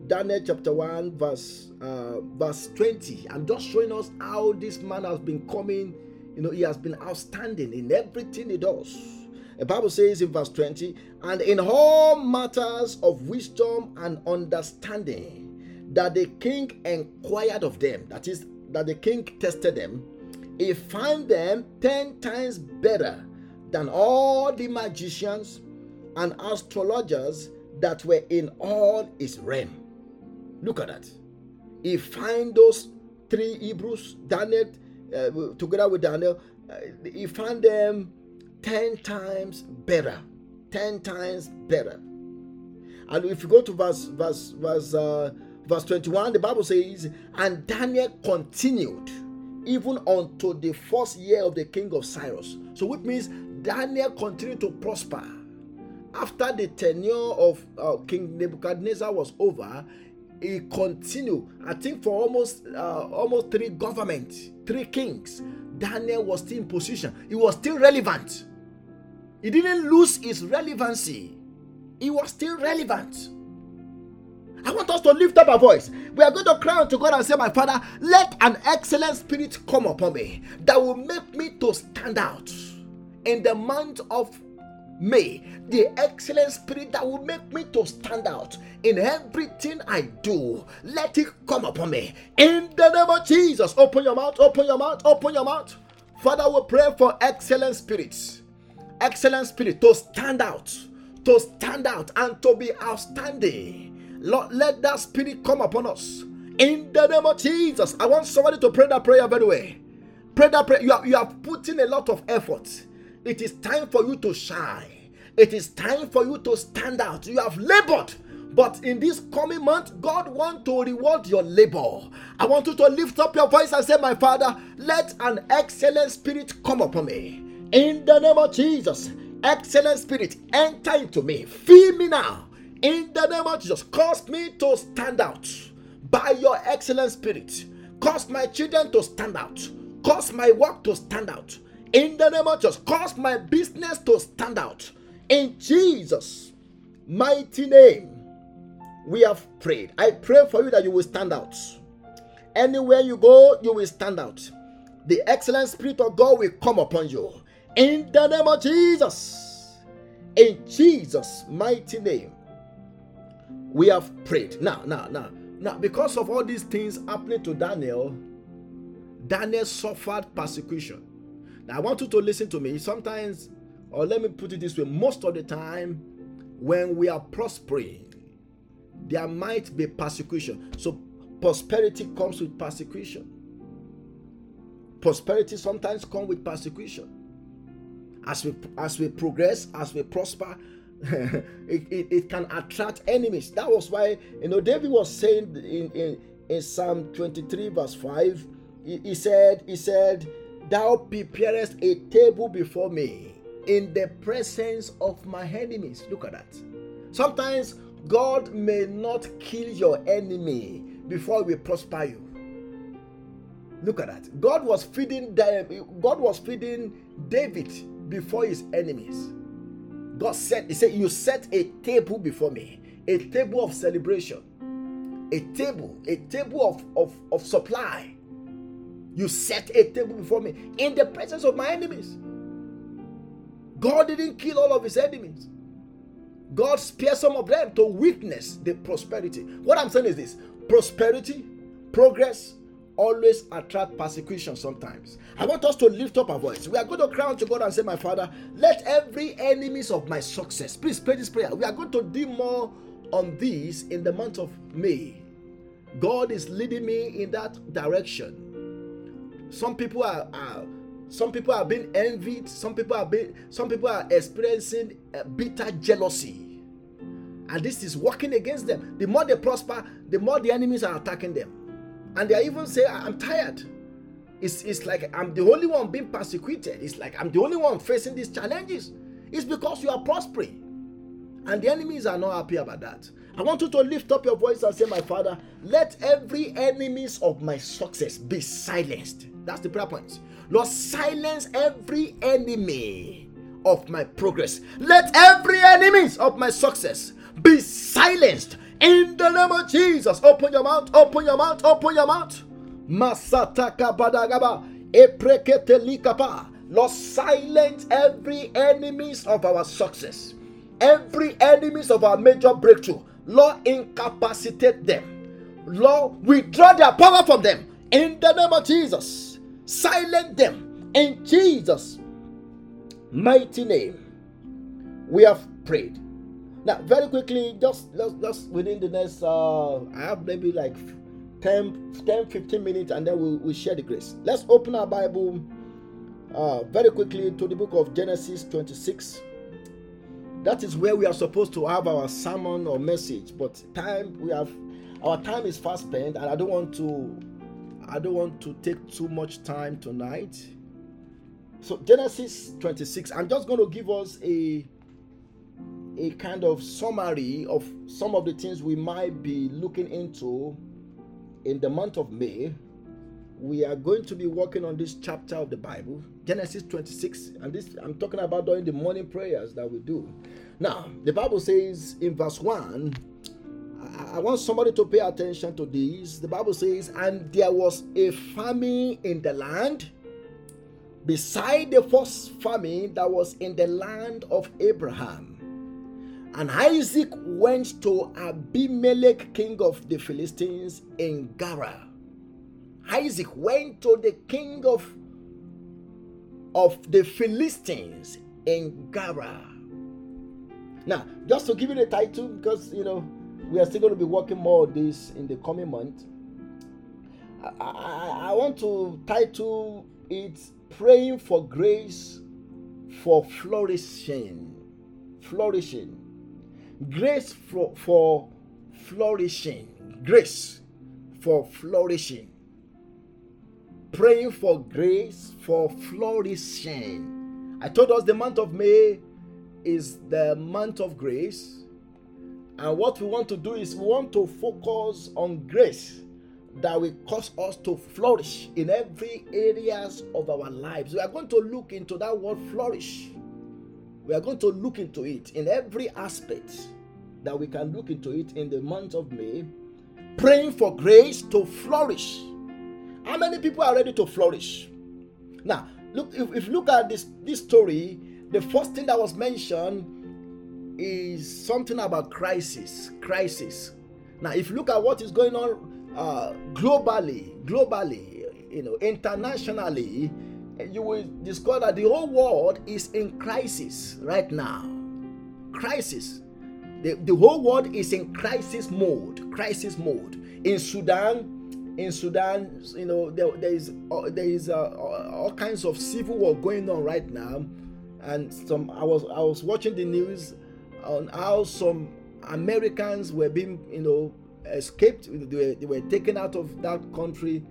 Daniel chapter 1 verse uh, verse 20. I'm just showing us how this man has been coming, you know, he has been outstanding in everything he does. The Bible says in verse 20, and in all matters of wisdom and understanding, that the king inquired of them, that is, that the king tested them, he found them ten times better than all the magicians and astrologers that were in all his realm. Look at that. He found those three Hebrews, Daniel, uh, together with Daniel, uh, he found them ten times better. Ten times better. And if you go to verse verse verse uh, verse 21, the Bible says, and Daniel continued even unto the first year of the king of Cyrus. So, which means Daniel continued to prosper. After the tenure of uh, King Nebuchadnezzar was over, he continued. I think for almost uh, almost three governments, three kings, Daniel was still in position. He was still relevant. He didn't lose his relevancy. He was still relevant. I want us to lift up our voice. We are going to cry unto God and say, My Father, let an excellent spirit come upon me that will make me to stand out in the month of May. The excellent spirit that will make me to stand out in everything I do, let it come upon me. In the name of Jesus, open your mouth, open your mouth, open your mouth. Father, we pray for excellent spirits, excellent spirit to stand out, to stand out and to be outstanding Lord, let that spirit come upon us. In the name of Jesus. I want somebody to pray that prayer very well. Pray that prayer. You are, you have put in a lot of effort. It is time for you to shine. It is time for you to stand out. You have labored. But in this coming month, God wants to reward your labor. I want you to lift up your voice and say, My Father, let an excellent spirit come upon me. In the name of Jesus, excellent spirit, enter into me. Fill me now in the name of Jesus, cause me to stand out by your excellent spirit. Cause my children to stand out. Cause my work to stand out. In the name of Jesus, cause my business to stand out. In Jesus' mighty name, we have prayed. I pray for you that you will stand out. Anywhere you go, you will stand out. The excellent spirit of God will come upon you. In the name of Jesus. In Jesus' mighty name we have prayed. Now, now, now, now, because of all these things happening to Daniel, Daniel suffered persecution. Now, I want you to listen to me. Sometimes, or let me put it this way most of the time, when we are prospering, there might be persecution. So, prosperity comes with persecution. Prosperity sometimes comes with persecution. As we as we progress, as we prosper, (laughs) it, it, it, can attract enemies. That was why you know David was saying in, in, in Psalm 23, verse 5, he, he said, He said, Thou preparest a table before me in the presence of my enemies. Look at that. Sometimes God may not kill your enemy before we prosper you. Look at that. God was feeding God was feeding David before his enemies. God said, He said, You set a table before me, a table of celebration, a table, a table of, of, of supply. You set a table before me in the presence of my enemies. God didn't kill all of his enemies. God spared some of them to witness the prosperity. What I'm saying is this prosperity, progress, always attract persecution sometimes. I want us to lift up our voice. We are going to cry to God and say, My Father, let every enemies of my success, please pray this prayer. We are going to do more on this in the month of May. God is leading me in that direction. Some people are, are some people are being envied. Some people are being, some people are experiencing bitter jealousy, and this is working against them. The more they prosper, the more the enemies are attacking them. And they even say i'm tired. It's, it's like i'm the only one being persecuted. It's like i'm the only one facing these challenges. It's because you are prospering. And the enemies are not happy about that i want you to lift up your voice and say my father let every enemies of my success be silenced that's the prayer point lord silence every enemy of my progress let every enemies of my success be silenced in the name of Jesus, open your mouth, open your mouth, open your mouth. Masataka badagaba, eprekete likapa. Lord, silence every enemies of our success, every enemies of our major breakthrough. Lord, incapacitate them. Lord, withdraw their power from them. In the name of Jesus, silence them. In Jesus' mighty name, we have prayed. Now, very quickly, just just, just within the next, uh, I have maybe like 10, 10 15 minutes, and then we'll, we'll share the grace. Let's open our Bible uh, very quickly to the book of Genesis 26. That is where we are supposed to have our sermon or message, but time we have our time is fast spent, and I don't want to I don't want to take too much time tonight. So Genesis 26, I'm just going to give us a a kind of summary of some of the things we might be looking into in the month of May. We are going to be working on this chapter of the Bible, Genesis 26, and this I'm talking about during the morning prayers that we do. Now, the Bible says in verse 1, I want somebody to pay attention to this. The Bible says, And there was a famine in the land beside the first famine that was in the land of Abraham. And Isaac went to Abimelech, king of the Philistines, in Gerar. Isaac went to the king of, of the Philistines in Gerar. Now, just to give you the title, because you know we are still going to be working more on this in the coming month. I, I, I want to title it praying for grace for flourishing. Flourishing. Grace for, for flourishing. Grace for flourishing. Praying for grace for flourishing. I told us the month of May is the month of grace. And what we want to do is we want to focus on grace that will cause us to flourish in every areas of our lives. We are going to look into that word flourish. We are going to look into it in every aspect that we can look into it in the month of May, praying for grace to flourish. How many people are ready to flourish? Now, look if, if you look at this this story, the first thing that was mentioned is something about crisis. Crisis. Now, if you look at what is going on uh, globally, globally, you know, internationally, you will discover that the whole world is in crisis right now. Crisis. The, the whole world is in crisis mode. Crisis mode. In Sudan, in Sudan, you know, there, there is uh, there is uh, all kinds of civil war going on right now, and some I was I was watching the news on how some Americans were being you know escaped, they were, they were taken out of that country.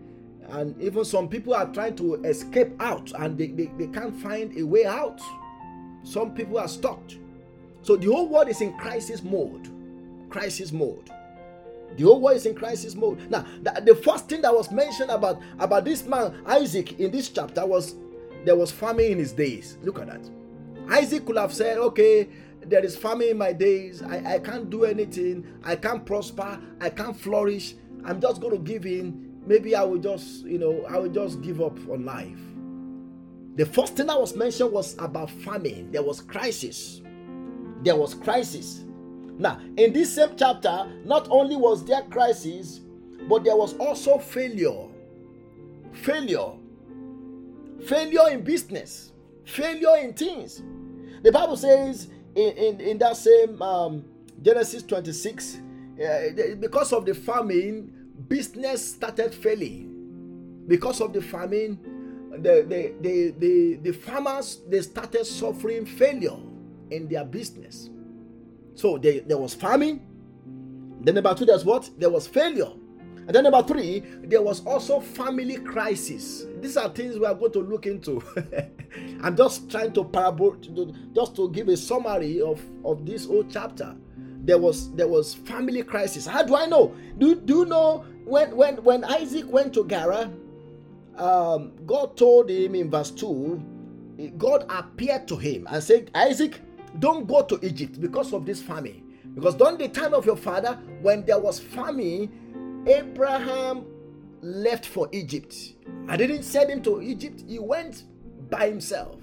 And even some people are trying to escape out and they, they, they can't find a way out. Some people are stuck. So the whole world is in crisis mode. Crisis mode. The whole world is in crisis mode. Now, the, the first thing that was mentioned about, about this man, Isaac, in this chapter was there was famine in his days. Look at that. Isaac could have said, okay, there is famine in my days. I, I can't do anything. I can't prosper. I can't flourish. I'm just going to give in. Maybe I will just, you know, I will just give up on life. The first thing that was mentioned was about famine. There was crisis. There was crisis. Now, in this same chapter, not only was there crisis, but there was also failure. Failure. Failure in business. Failure in things. The Bible says in, in, in that same um, Genesis 26, uh, because of the famine, business started failing. Because of the famine, the, the, the, the, the farmers they started suffering failure in their business. So they, there was famine. Then number two, there's what? There was failure. And then number three, there was also family crisis. These are things we are going to look into. (laughs) I'm just trying to parable, just to give a summary of, of this whole chapter. There was there was family crisis. How do I know? Do, do you know when when when Isaac went to Gerar, um, God told him in verse 2, God appeared to him and said, Isaac, don't go to Egypt because of this famine. Because during the time of your father, when there was famine, Abraham left for Egypt. I didn't send him to Egypt, he went by himself.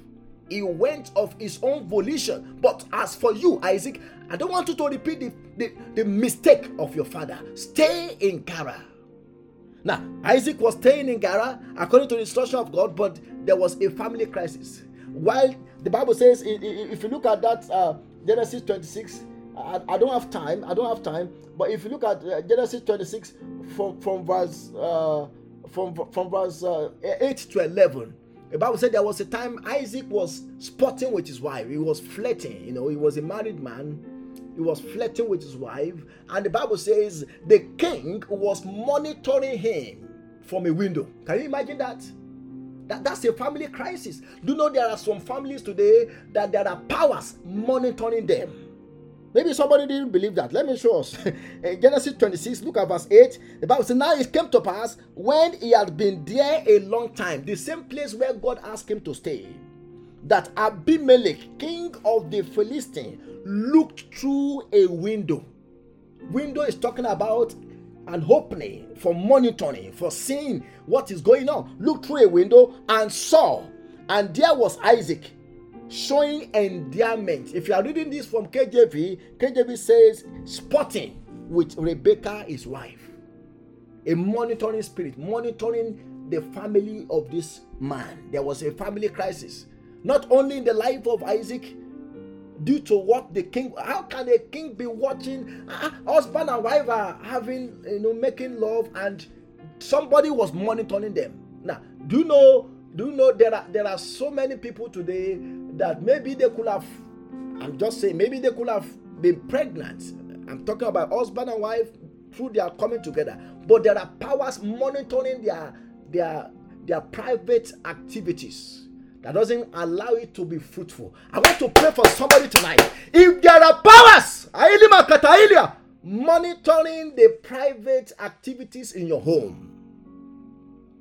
He went of his own volition. But as for you, Isaac, I don't want you to repeat the, the, the mistake of your father. Stay in Gerar. Now, Isaac was staying in Gerar according to the instruction of God, but there was a family crisis. While the Bible says, if you look at that, uh, Genesis 26, I, I, don't have time. I don't have time. But if you look at uh, Genesis 26 from from verse uh, from from verse uh, 8 to 11, the Bible said there was a time Isaac was sporting with his wife. He was flirting. You know, he was a married man. He was flirting with his wife, and the Bible says the king was monitoring him from a window. Can you imagine that? That, that's a family crisis. Do you know there are some families today that there are powers monitoring them? Maybe somebody didn't believe that. Let me show us. (laughs) Genesis 26, look at verse 8. The Bible says, Now it came to pass when he had been there a long time, the same place where God asked him to stay, that Abimelech, king of the Philistines, looked through a window. Window is talking about an opening for monitoring, for seeing what is going on. Looked through a window and saw, and there was Isaac showing endearment. If you are reading this from KJV, KJV says spotting with Rebekah, his wife. A monitoring spirit, monitoring the family of this man. There was a family crisis, not only in the life of Isaac, due to what the king. How can a king be watching? Uh, husband and wife are having, you know, making love, and somebody was monitoring them. Now, do you know? Do you know there are there are so many people today that maybe they could have, I'm just saying, maybe they could have been pregnant. I'm talking about husband and wife through their coming together. But there are powers monitoring their their their private activities that doesn't allow it to be fruitful. I want to pray for somebody tonight. If there are powers, monitoring the private activities in your home,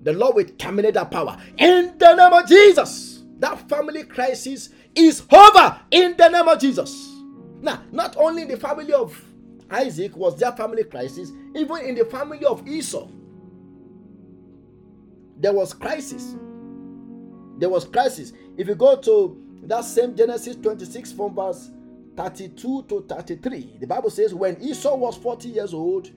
the Lord will terminate that power in the name of Jesus that family crisis is over in the name of Jesus. Now, not only the family of Isaac was their family crisis, even in the family of Esau, there was crisis. There was crisis. If you go to that same Genesis 26 from verse 32 to 33, the Bible says, When Esau was 40 years old,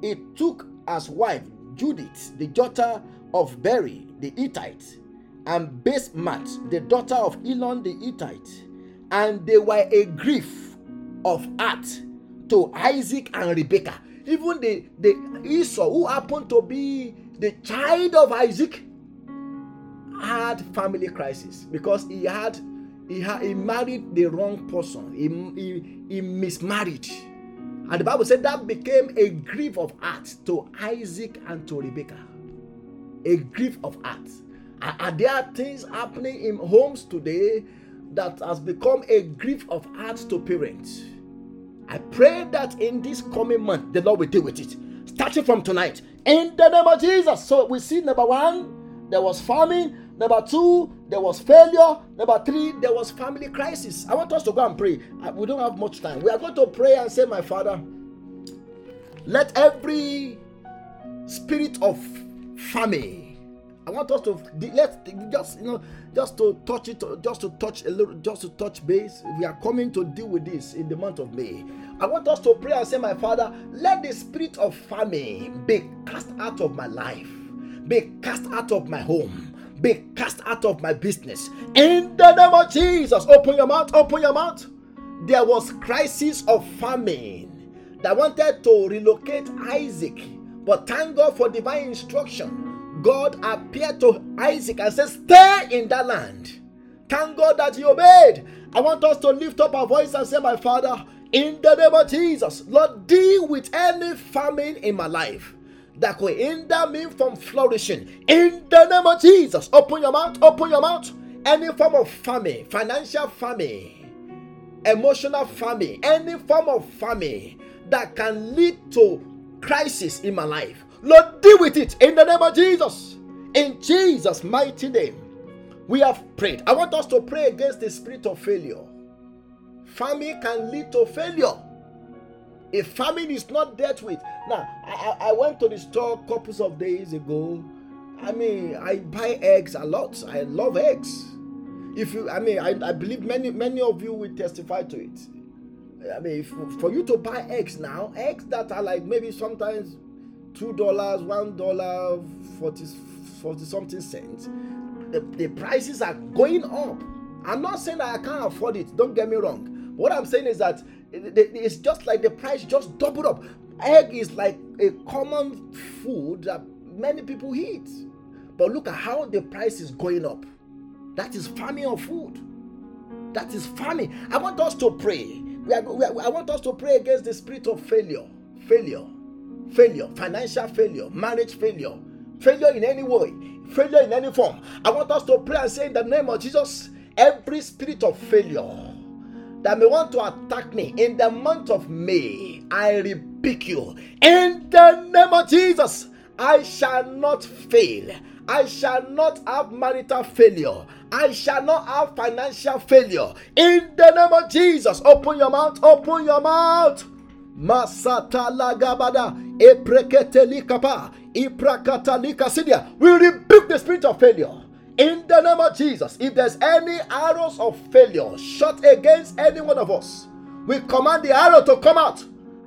he took as wife Judith, the daughter of Beeri the Hittite, and Basemath, the daughter of Elon the Hittite, and they were a grief of heart to Isaac and Rebekah. Even the, the Esau, who happened to be the child of Isaac, had family crisis because he had he had he married the wrong person. He, he, he mismarried. And the Bible said that became a grief of heart to Isaac and to Rebekah. A grief of heart. Are, there things happening in homes today that has become a grief of heart to parents? I pray that in this coming month, the Lord will deal with it. Starting from tonight, in the name of Jesus. So we see number one, there was famine. Number two, there was failure. Number three, there was family crisis. I want us to go and pray. Uh, we don't have much time. We are going to pray and say, My Father, let every spirit of famine I want us to let's just you know just to touch it, just to touch a little, just to touch base. We are coming to deal with this in the month of May. I want us to pray and say, My Father, let the spirit of famine be cast out of my life, be cast out of my home, be cast out of my business. In the name of Jesus, open your mouth, open your mouth. There was crisis of famine that wanted to relocate Isaac, but thank God for divine instruction God appeared to Isaac and said, Stay in that land. Thank God that he obeyed. I want us to lift up our voice and say, My Father, in the name of Jesus, Lord, deal with any famine in my life that could hinder me from flourishing. In the name of Jesus, open your mouth, open your mouth. Any form of famine, financial famine, emotional famine, any form of famine that can lead to crisis in my life. Lord, deal with it in the name of Jesus. In Jesus' mighty name, we have prayed. I want us to pray against the spirit of failure. Famine can lead to failure. If famine is not dealt with, now I, I went to the store couples of days ago. I mean, I buy eggs a lot. I love eggs. If you, I mean, I, I believe many many of you will testify to it. I mean, if, for you to buy eggs now, eggs that are like maybe sometimes two dollars, one dollar, 40, 40 something cents. The, the prices are going up. I'm not saying that I can't afford it, don't get me wrong. What I'm saying is that it's just like the price just doubled up. Egg is like a common food that many people eat. But look at how the price is going up. That is famine of food. That is famine. I want us to pray. We are, we are, I want us to pray against the spirit of failure. Failure failure, financial failure, marriage failure, failure in any way, failure in any form. I want us to pray and say in the name of Jesus, every spirit of failure that may want to attack me in the month of May, I rebuke you. In the name of Jesus, I shall not fail. I shall not have marital failure. I shall not have financial failure. In the name of Jesus, open your mouth, open your mouth. Masata lagabada, epreketelikapa, iprakatalika We rebuke the spirit of failure. In the name of Jesus, if there's any arrows of failure shot against any one of us, we command the arrow to come out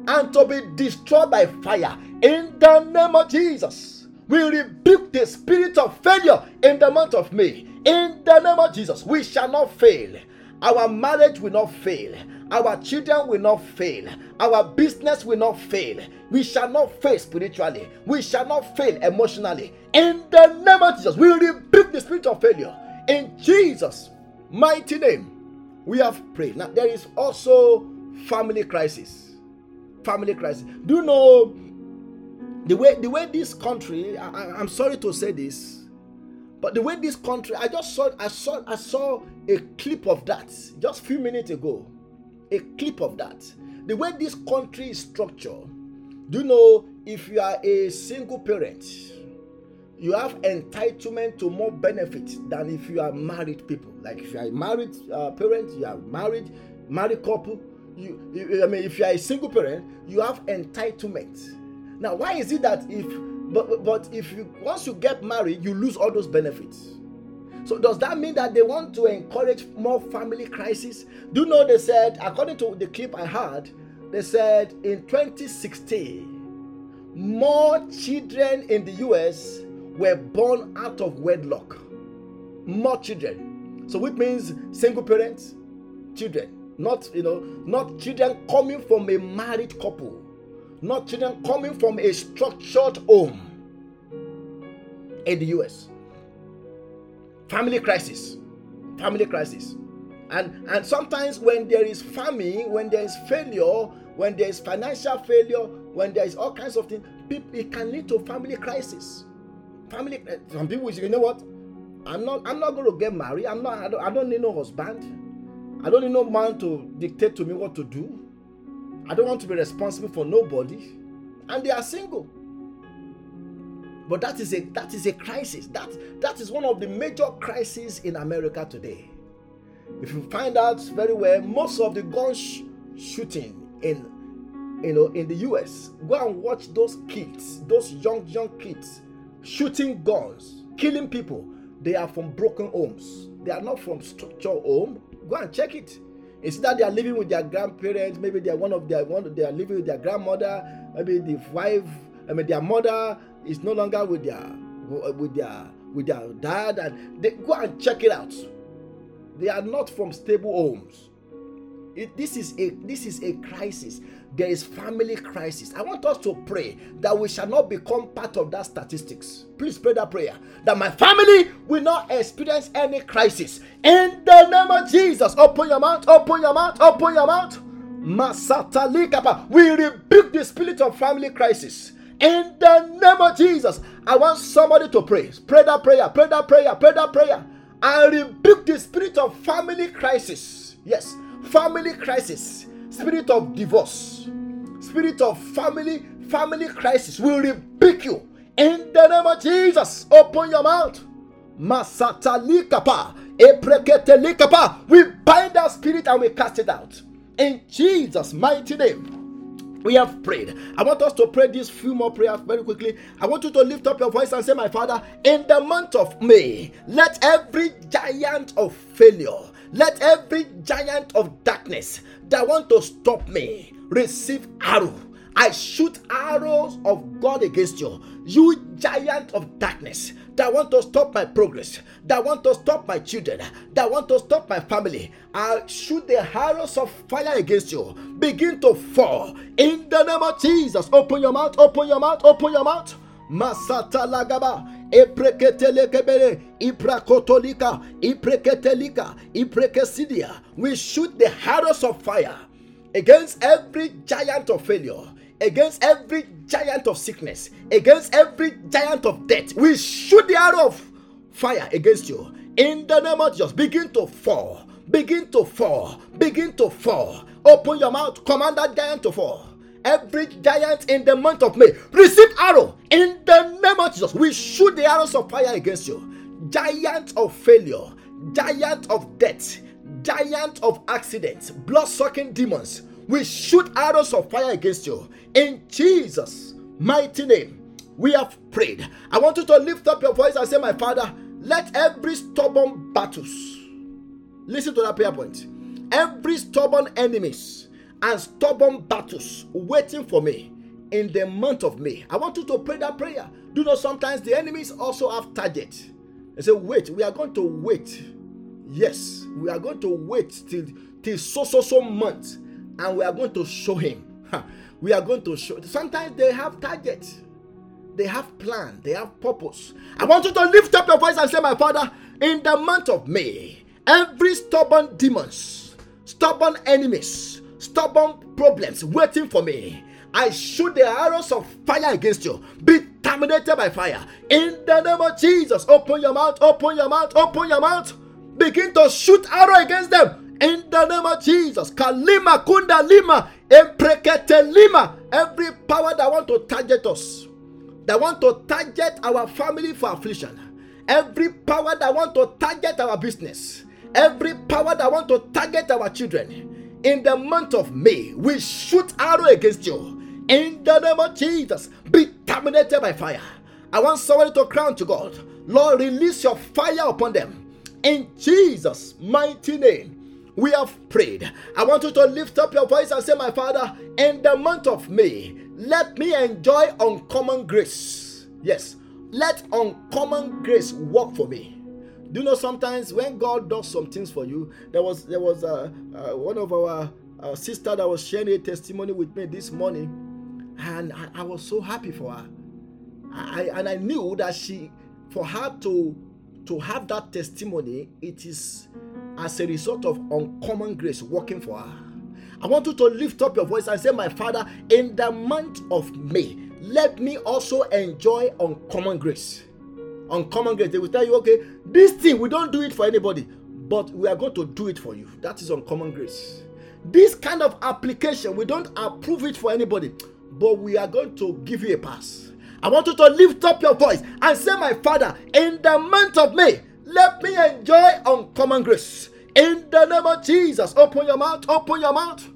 and to be destroyed by fire. In the name of Jesus, we rebuke the spirit of failure in the month of May. In the name of Jesus, we shall not fail. Our marriage will not fail. Our children will not fail. Our business will not fail. We shall not fail spiritually. We shall not fail emotionally. In the name of Jesus, we rebuke the spirit of failure. In Jesus' mighty name, we have prayed. Now, there is also family crisis. Family crisis. Do you know the way the way this country? I, I'm sorry to say this, but the way this country, I just saw, I saw, I saw a clip of that just a few minutes ago a clip of that. The way this country is structured, do you know if you are a single parent, you have entitlement to more benefits than if you are married people. Like if you are married uh, parent, you are married, married couple. You, you, I mean, if you are a single parent, you have entitlement. Now, why is it that if but but if you once you get married, you lose all those benefits? So does that mean that they want to encourage more family crisis? Do you know they said, according to the clip I heard, they said in 2016, more children in the US were born out of wedlock. More children. So which means single parents, children. Not you know, not children coming from a married couple, not children coming from a structured home in the US family crisis. Family crisis. And and sometimes when there is famine when there is failure when there is financial failure when there is all kinds of things it can lead to family crisis. Family some people say you know what? I'm not i'm not going to get married. I'm not I don't, I don't need no husband. I don't need no man to dictate to me what to do i don't want to be responsible for nobody and they are single but that is a that is a crisis. That that is one of the major crises in America today. If you find out very well, most of the gun sh- shooting in you know in the US, go and watch those kids, those young young kids shooting guns, killing people. They are from broken homes. They are not from structured home. Go and check it. It's that they are living with their grandparents. Maybe they are one of their one. They are living with their grandmother. Maybe the wife. I mean, their mother is no longer with their with their with their dad and they go and check it out they are not from stable homes it, this is a this is a crisis there is family crisis. I want us to pray that we shall not become part of that statistics. Please pray that prayer. That my family will not experience any crisis. In the name of jesus open your mouth open your mouth open your mouth. Masata we rebuke the spirit of family crisis. In the name of Jesus, I want somebody to pray. Pray that prayer, pray that prayer, pray that prayer. I rebuke the spirit of family crisis. Yes, family crisis, spirit of divorce, spirit of family, family crisis. We rebuke you in the name of Jesus. Open your mouth. Masatalikapa, epreketelikapa. We bind that spirit and we cast it out in Jesus' mighty name we have prayed. I want us to pray these few more prayers very quickly. I want you to lift up your voice and say, My Father, in the month of May, let every giant of failure, let every giant of darkness that want to stop me receive arrow I shoot arrows of God against you. You giant of darkness that want to stop my progress, that want to stop my children, that want to stop my family. I shoot the arrows of fire against you. Begin to fall in the name of Jesus. Open your mouth, open your mouth, open your mouth. Masata lagaba. We shoot the arrows of fire against every giant of failure against every giant of sickness, against every giant of death. We shoot the arrow of fire against you. In the name of Jesus, begin to fall. begin to fall, begin to fall. Open your mouth, command that giant to fall. Every giant in the month of May, receive arrow in the name of Jesus. We shoot the arrows of fire against you. Giant of failure, giant of death, giant of accidents, blood sucking demons. We shoot arrows of fire against you in Jesus' mighty name. We have prayed. I want you to lift up your voice and say, My Father, let every stubborn battles, listen to that prayer point, every stubborn enemies and stubborn battles waiting for me in the month of May. I want you to pray that prayer. Do know sometimes the enemies also have target. They say, wait, we are going to wait. Yes, we are going to wait till till so so so month, and we are going to show him. we are going to show. Sometimes they have target, they have plan, they have purpose. I want you to lift up your voice and say, My Father, in the month of May, every stubborn demons, stubborn enemies, stubborn problems waiting for me. I shoot the arrows of fire against you. Be terminated by fire. In the name of Jesus, open your mouth, open your mouth, open your mouth. Begin to shoot arrow against them. In the name of Jesus. Kalima kunda lima. Emprekete lima. Every power that want to target us. That want to target our family for affliction. Every power that want to target our business. Every power that want to target our children. In the month of May, we shoot arrow against you in the name of Jesus, be terminated by fire. I want somebody to crown to God. Lord, release your fire upon them. In Jesus' mighty name, we have prayed. I want you to lift up your voice and say, My Father, in the month of May, let me enjoy uncommon grace. Yes, let uncommon grace work for me. Do you know sometimes when God does some things for you? There was there was one of our sister that was sharing a testimony with me this morning and I, I was so happy for her. I, and I knew that she, for her to to have that testimony, it is as a result of uncommon grace working for her. I want you to lift up your voice and say, My Father, in the month of May, let me also enjoy uncommon grace. Uncommon grace. They will tell you, okay, this thing, we don't do it for anybody, but we are going to do it for you. That is uncommon grace. This kind of application, we don't approve it for anybody, but we are going to give you a pass. I want you to lift up your voice and say, My Father, in the month of May, let me enjoy uncommon grace. In the name of Jesus, open your mouth, open your mouth.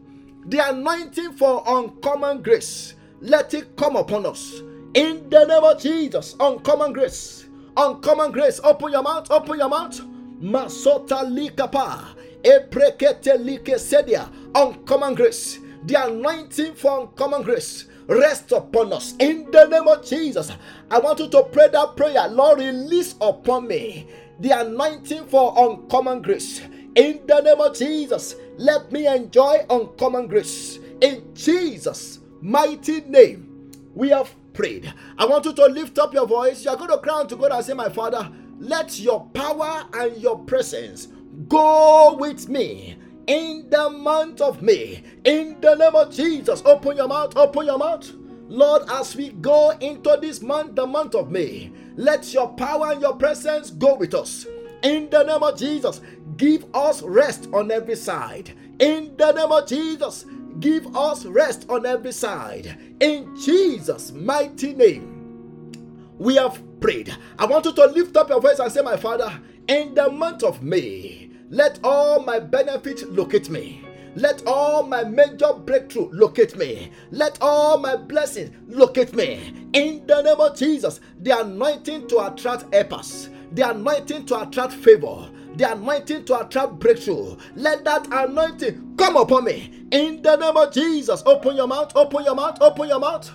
The anointing for uncommon grace, let it come upon us. In the name of Jesus, uncommon grace, uncommon grace, open your mouth, open your mouth. Masota likapa, eprekete like sedia, uncommon grace, the anointing for uncommon grace rest upon us in the name of Jesus. I want you to pray that prayer. Lord, release upon me the anointing for uncommon grace in the name of Jesus. Let me enjoy uncommon grace in Jesus' mighty name. We have prayed. I want you to lift up your voice. You are going to cry to God and say, My Father, let your power and your presence go with me in the month of May. In the name of Jesus, open your mouth, open your mouth. Lord, as we go into this month, the month of May, let your power and your presence go with us. In the name of Jesus, give us rest on every side. In the name of Jesus, give us rest on every side. In Jesus' mighty name, we have prayed. I want you to lift up your voice and say, My Father, in the month of May, let all my benefits locate me. Let all my major breakthrough locate me. Let all my blessings locate me. In the name of Jesus, the anointing to attract helpers, the anointing to attract favor, the anointing to attract breakthrough. Let that anointing come upon me. In the name of Jesus, open your mouth, open your mouth, open your mouth.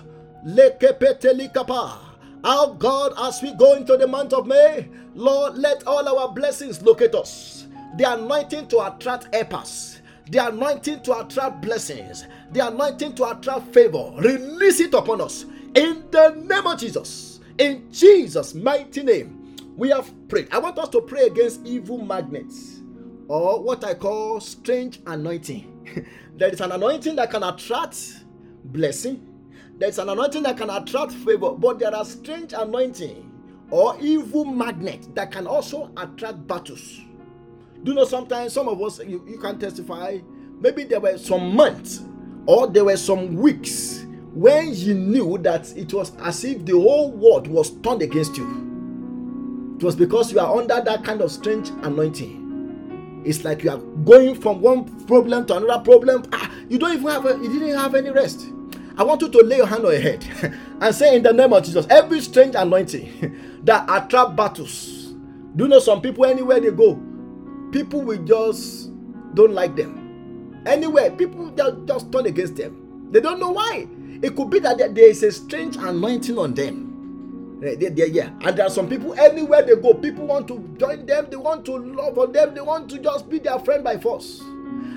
Our God, as we go into the month of May, Lord, let all our blessings locate us the anointing to attract helpers, the anointing to attract blessings, the anointing to attract favor. Release it upon us in the name of Jesus. In Jesus' mighty name, we have prayed. I want us to pray against evil magnets or what I call strange anointing. (laughs) there is an anointing that can attract blessing. There's an anointing that can attract favor, but there are strange anointing or evil magnet that can also attract battles. Do you know sometimes some of us, you, you can testify, maybe there were some months or there were some weeks when you knew that it was as if the whole world was turned against you. It was because you are under that kind of strange anointing. It's like you are going from one problem to another problem. Ah, you don't even have a, you didn't have any rest. I want you to lay your hand on your head (laughs) and say in the name of Jesus, every strange anointing (laughs) that attract battles. Do you know some people anywhere they go, people will just don't like them. Anywhere, people just, just turn against them. They don't know why. It could be that there is a strange anointing on them. They, they, they, yeah, and there are some people anywhere they go, people want to join them, they want to love on them, they want to just be their friend by force.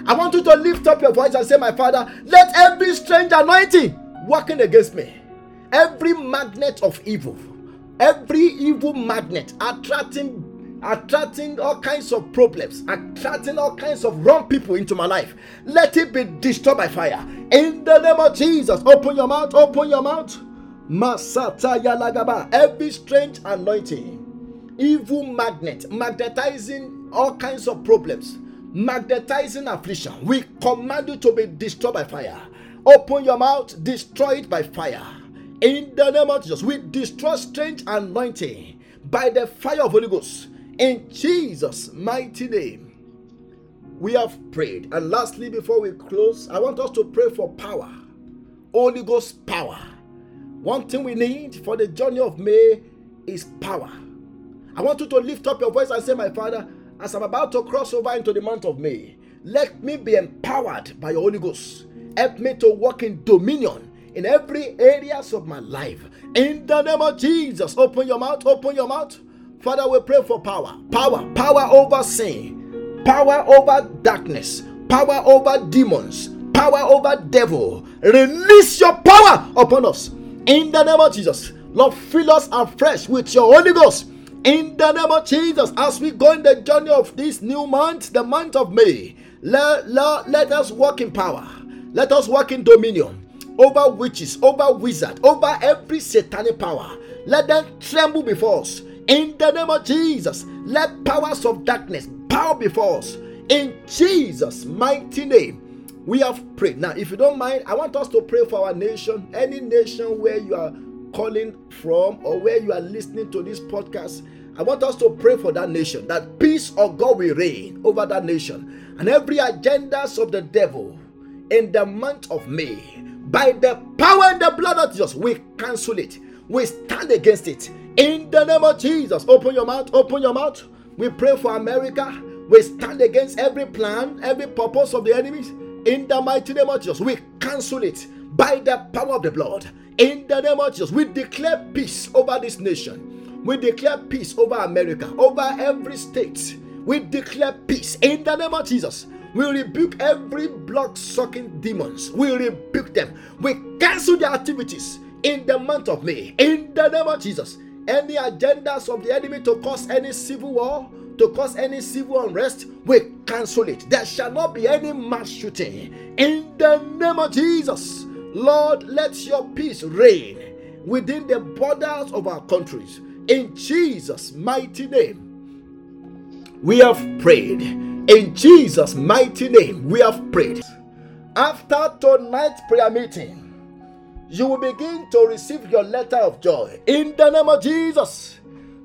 I want you to lift up your voice and say, My Father, let every strange anointing working against me, every magnet of evil, every evil magnet attracting attracting all kinds of problems, attracting all kinds of wrong people into my life. Let it be destroyed by fire. In the name of Jesus, open your mouth, open your mouth. Masata Yalagaba. Every strange anointing, evil magnet, magnetizing all kinds of problems magnetizing affliction, we command you to be destroyed by fire. Open your mouth, destroy it by fire. In the name of Jesus, we destroy strange anointing by the fire of Holy Ghost. In Jesus' mighty name, we have prayed. And lastly, before we close, I want us to pray for power. Holy Ghost power. One thing we need for the journey of May is power. I want you to lift up your voice and say, My Father, as I'm about to cross over into the month of May, let me be empowered by your Holy Ghost. Help me to walk in dominion in every areas of my life. In the name of Jesus, open your mouth, open your mouth. Father, we pray for power. Power, power over sin, power over darkness, power over demons, power over devil. Release your power upon us. In the name of Jesus. Lord, fill us afresh with your Holy Ghost in the name of Jesus, as we go in the journey of this new month, the month of May, let, let, let us walk in power. Let us walk in dominion over witches, over wizards, over every satanic power. Let them tremble before us. In the name of Jesus, let powers of darkness bow before us. In Jesus' mighty name, we have prayed. Now, if you don't mind, I want us to pray for our nation, any nation where you are calling from or where you are listening to this podcast, I want us to pray for that nation that peace of God will reign over that nation and every agendas of the devil in the month of May. By the power and the blood of Jesus, we cancel it. We stand against it. In the name of Jesus, open your mouth, open your mouth. We pray for America. We stand against every plan, every purpose of the enemies. In the mighty name of Jesus, we cancel it by the power of the blood. In the name of Jesus, we declare peace over this nation. We declare peace over America, over every state. We declare peace in the name of Jesus. We rebuke every blood sucking demons. We rebuke them. We cancel their activities in the month of May. In the name of Jesus. Any agendas of the enemy to cause any civil war, to cause any civil unrest, we cancel it. There shall not be any mass shooting. In the name of Jesus. Lord, let your peace reign within the borders of our countries. In Jesus' mighty name, we have prayed. In Jesus' mighty name, we have prayed. After tonight's prayer meeting, you will begin to receive your letter of joy. In the name of Jesus,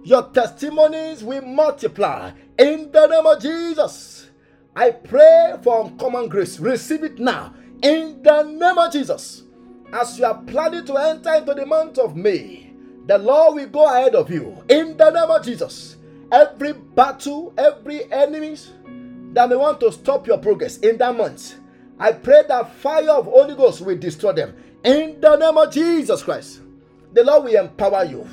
your testimonies will multiply. In the name of Jesus, I pray for uncommon grace. Receive it now in the name of Jesus, as you are planning to enter into the month of May, the Lord will go ahead of you. In the name of Jesus, every battle, every enemy that may want to stop your progress in that month, I pray that fire of Holy Ghost will destroy them. In the name of Jesus Christ, the Lord will empower you.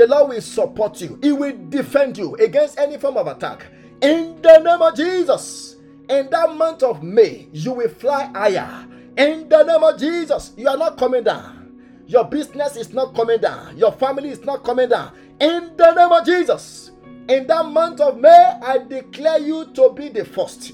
The Lord will support you. He will defend you against any form of attack. In the name of Jesus in that month of May, you will fly higher. In the name of Jesus, you are not coming down. Your business is not coming down. Your family is not coming down. In the name of Jesus, in that month of May, I declare you to be the first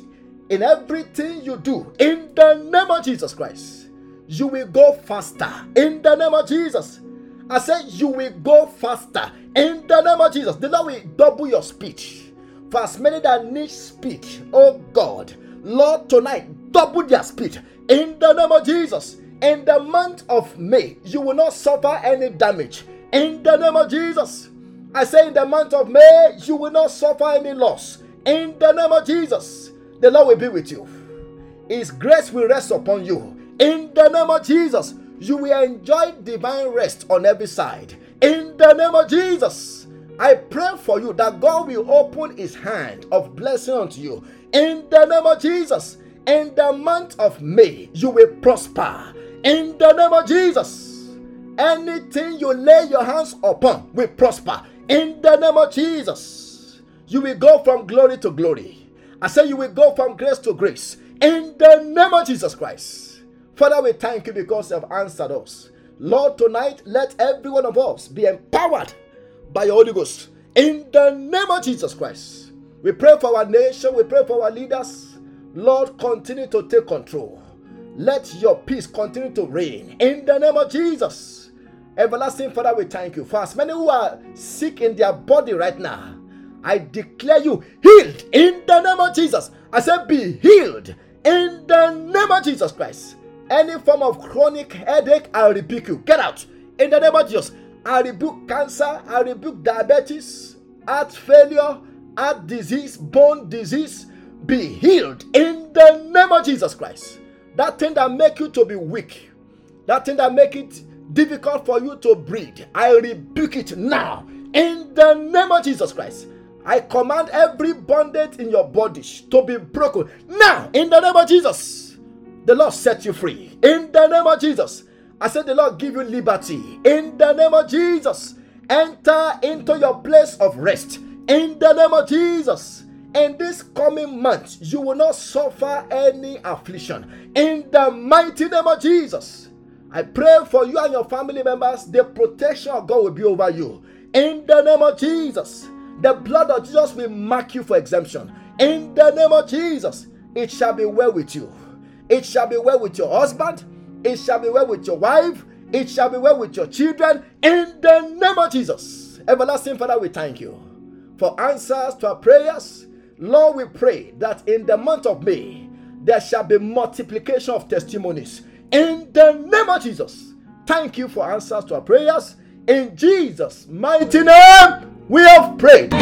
in everything you do. In the name of Jesus Christ, you will go faster. In the name of Jesus, I said you will go faster. In the name of Jesus, the Lord will double your speech. For as many that need speech, oh God, Lord, tonight, double their speed in the name of Jesus. In the month of May, you will not suffer any damage in the name of Jesus. I say, in the month of May, you will not suffer any loss in the name of Jesus. The Lord will be with you, His grace will rest upon you in the name of Jesus. You will enjoy divine rest on every side in the name of Jesus. I pray for you that God will open his hand of blessing unto you in the name of Jesus. In the month of May, you will prosper in the name of Jesus. Anything you lay your hands upon will prosper in the name of Jesus. You will go from glory to glory. I say you will go from grace to grace in the name of Jesus Christ. Father, we thank you because you have answered us. Lord, tonight let every one of us be empowered by your Holy Ghost in the name of Jesus Christ. We pray for our nation, we pray for our leaders. Lord, continue to take control. Let your peace continue to reign in the name of Jesus. Everlasting Father, we thank you for as many who are sick in their body right now. I declare you healed in the name of Jesus. I said, be healed in the name of Jesus Christ. Any form of chronic headache, I rebuke you. Get out in the name of Jesus. I rebuke cancer, I rebuke diabetes, heart failure, heart disease, bone disease. Be healed in the name of Jesus Christ. That thing that make you to be weak, that thing that make it difficult for you to breathe, I rebuke it now in the name of Jesus Christ. I command every bondage in your body to be broken now in the name of Jesus. The Lord set you free in the name of Jesus. I said, The Lord give you liberty in the name of Jesus. Enter into your place of rest in the name of Jesus. In this coming month, you will not suffer any affliction in the mighty name of Jesus. I pray for you and your family members, the protection of God will be over you in the name of Jesus. The blood of Jesus will mark you for exemption in the name of Jesus. It shall be well with you. It shall be well with your husband it shall be well with your wife. It shall be well with your children. In the name of Jesus. Everlasting Father, we thank you for answers to our prayers. Lord, we pray that in the month of May, there shall be multiplication of testimonies. In the name of Jesus. Thank you for answers to our prayers. In Jesus' mighty name, we have prayed.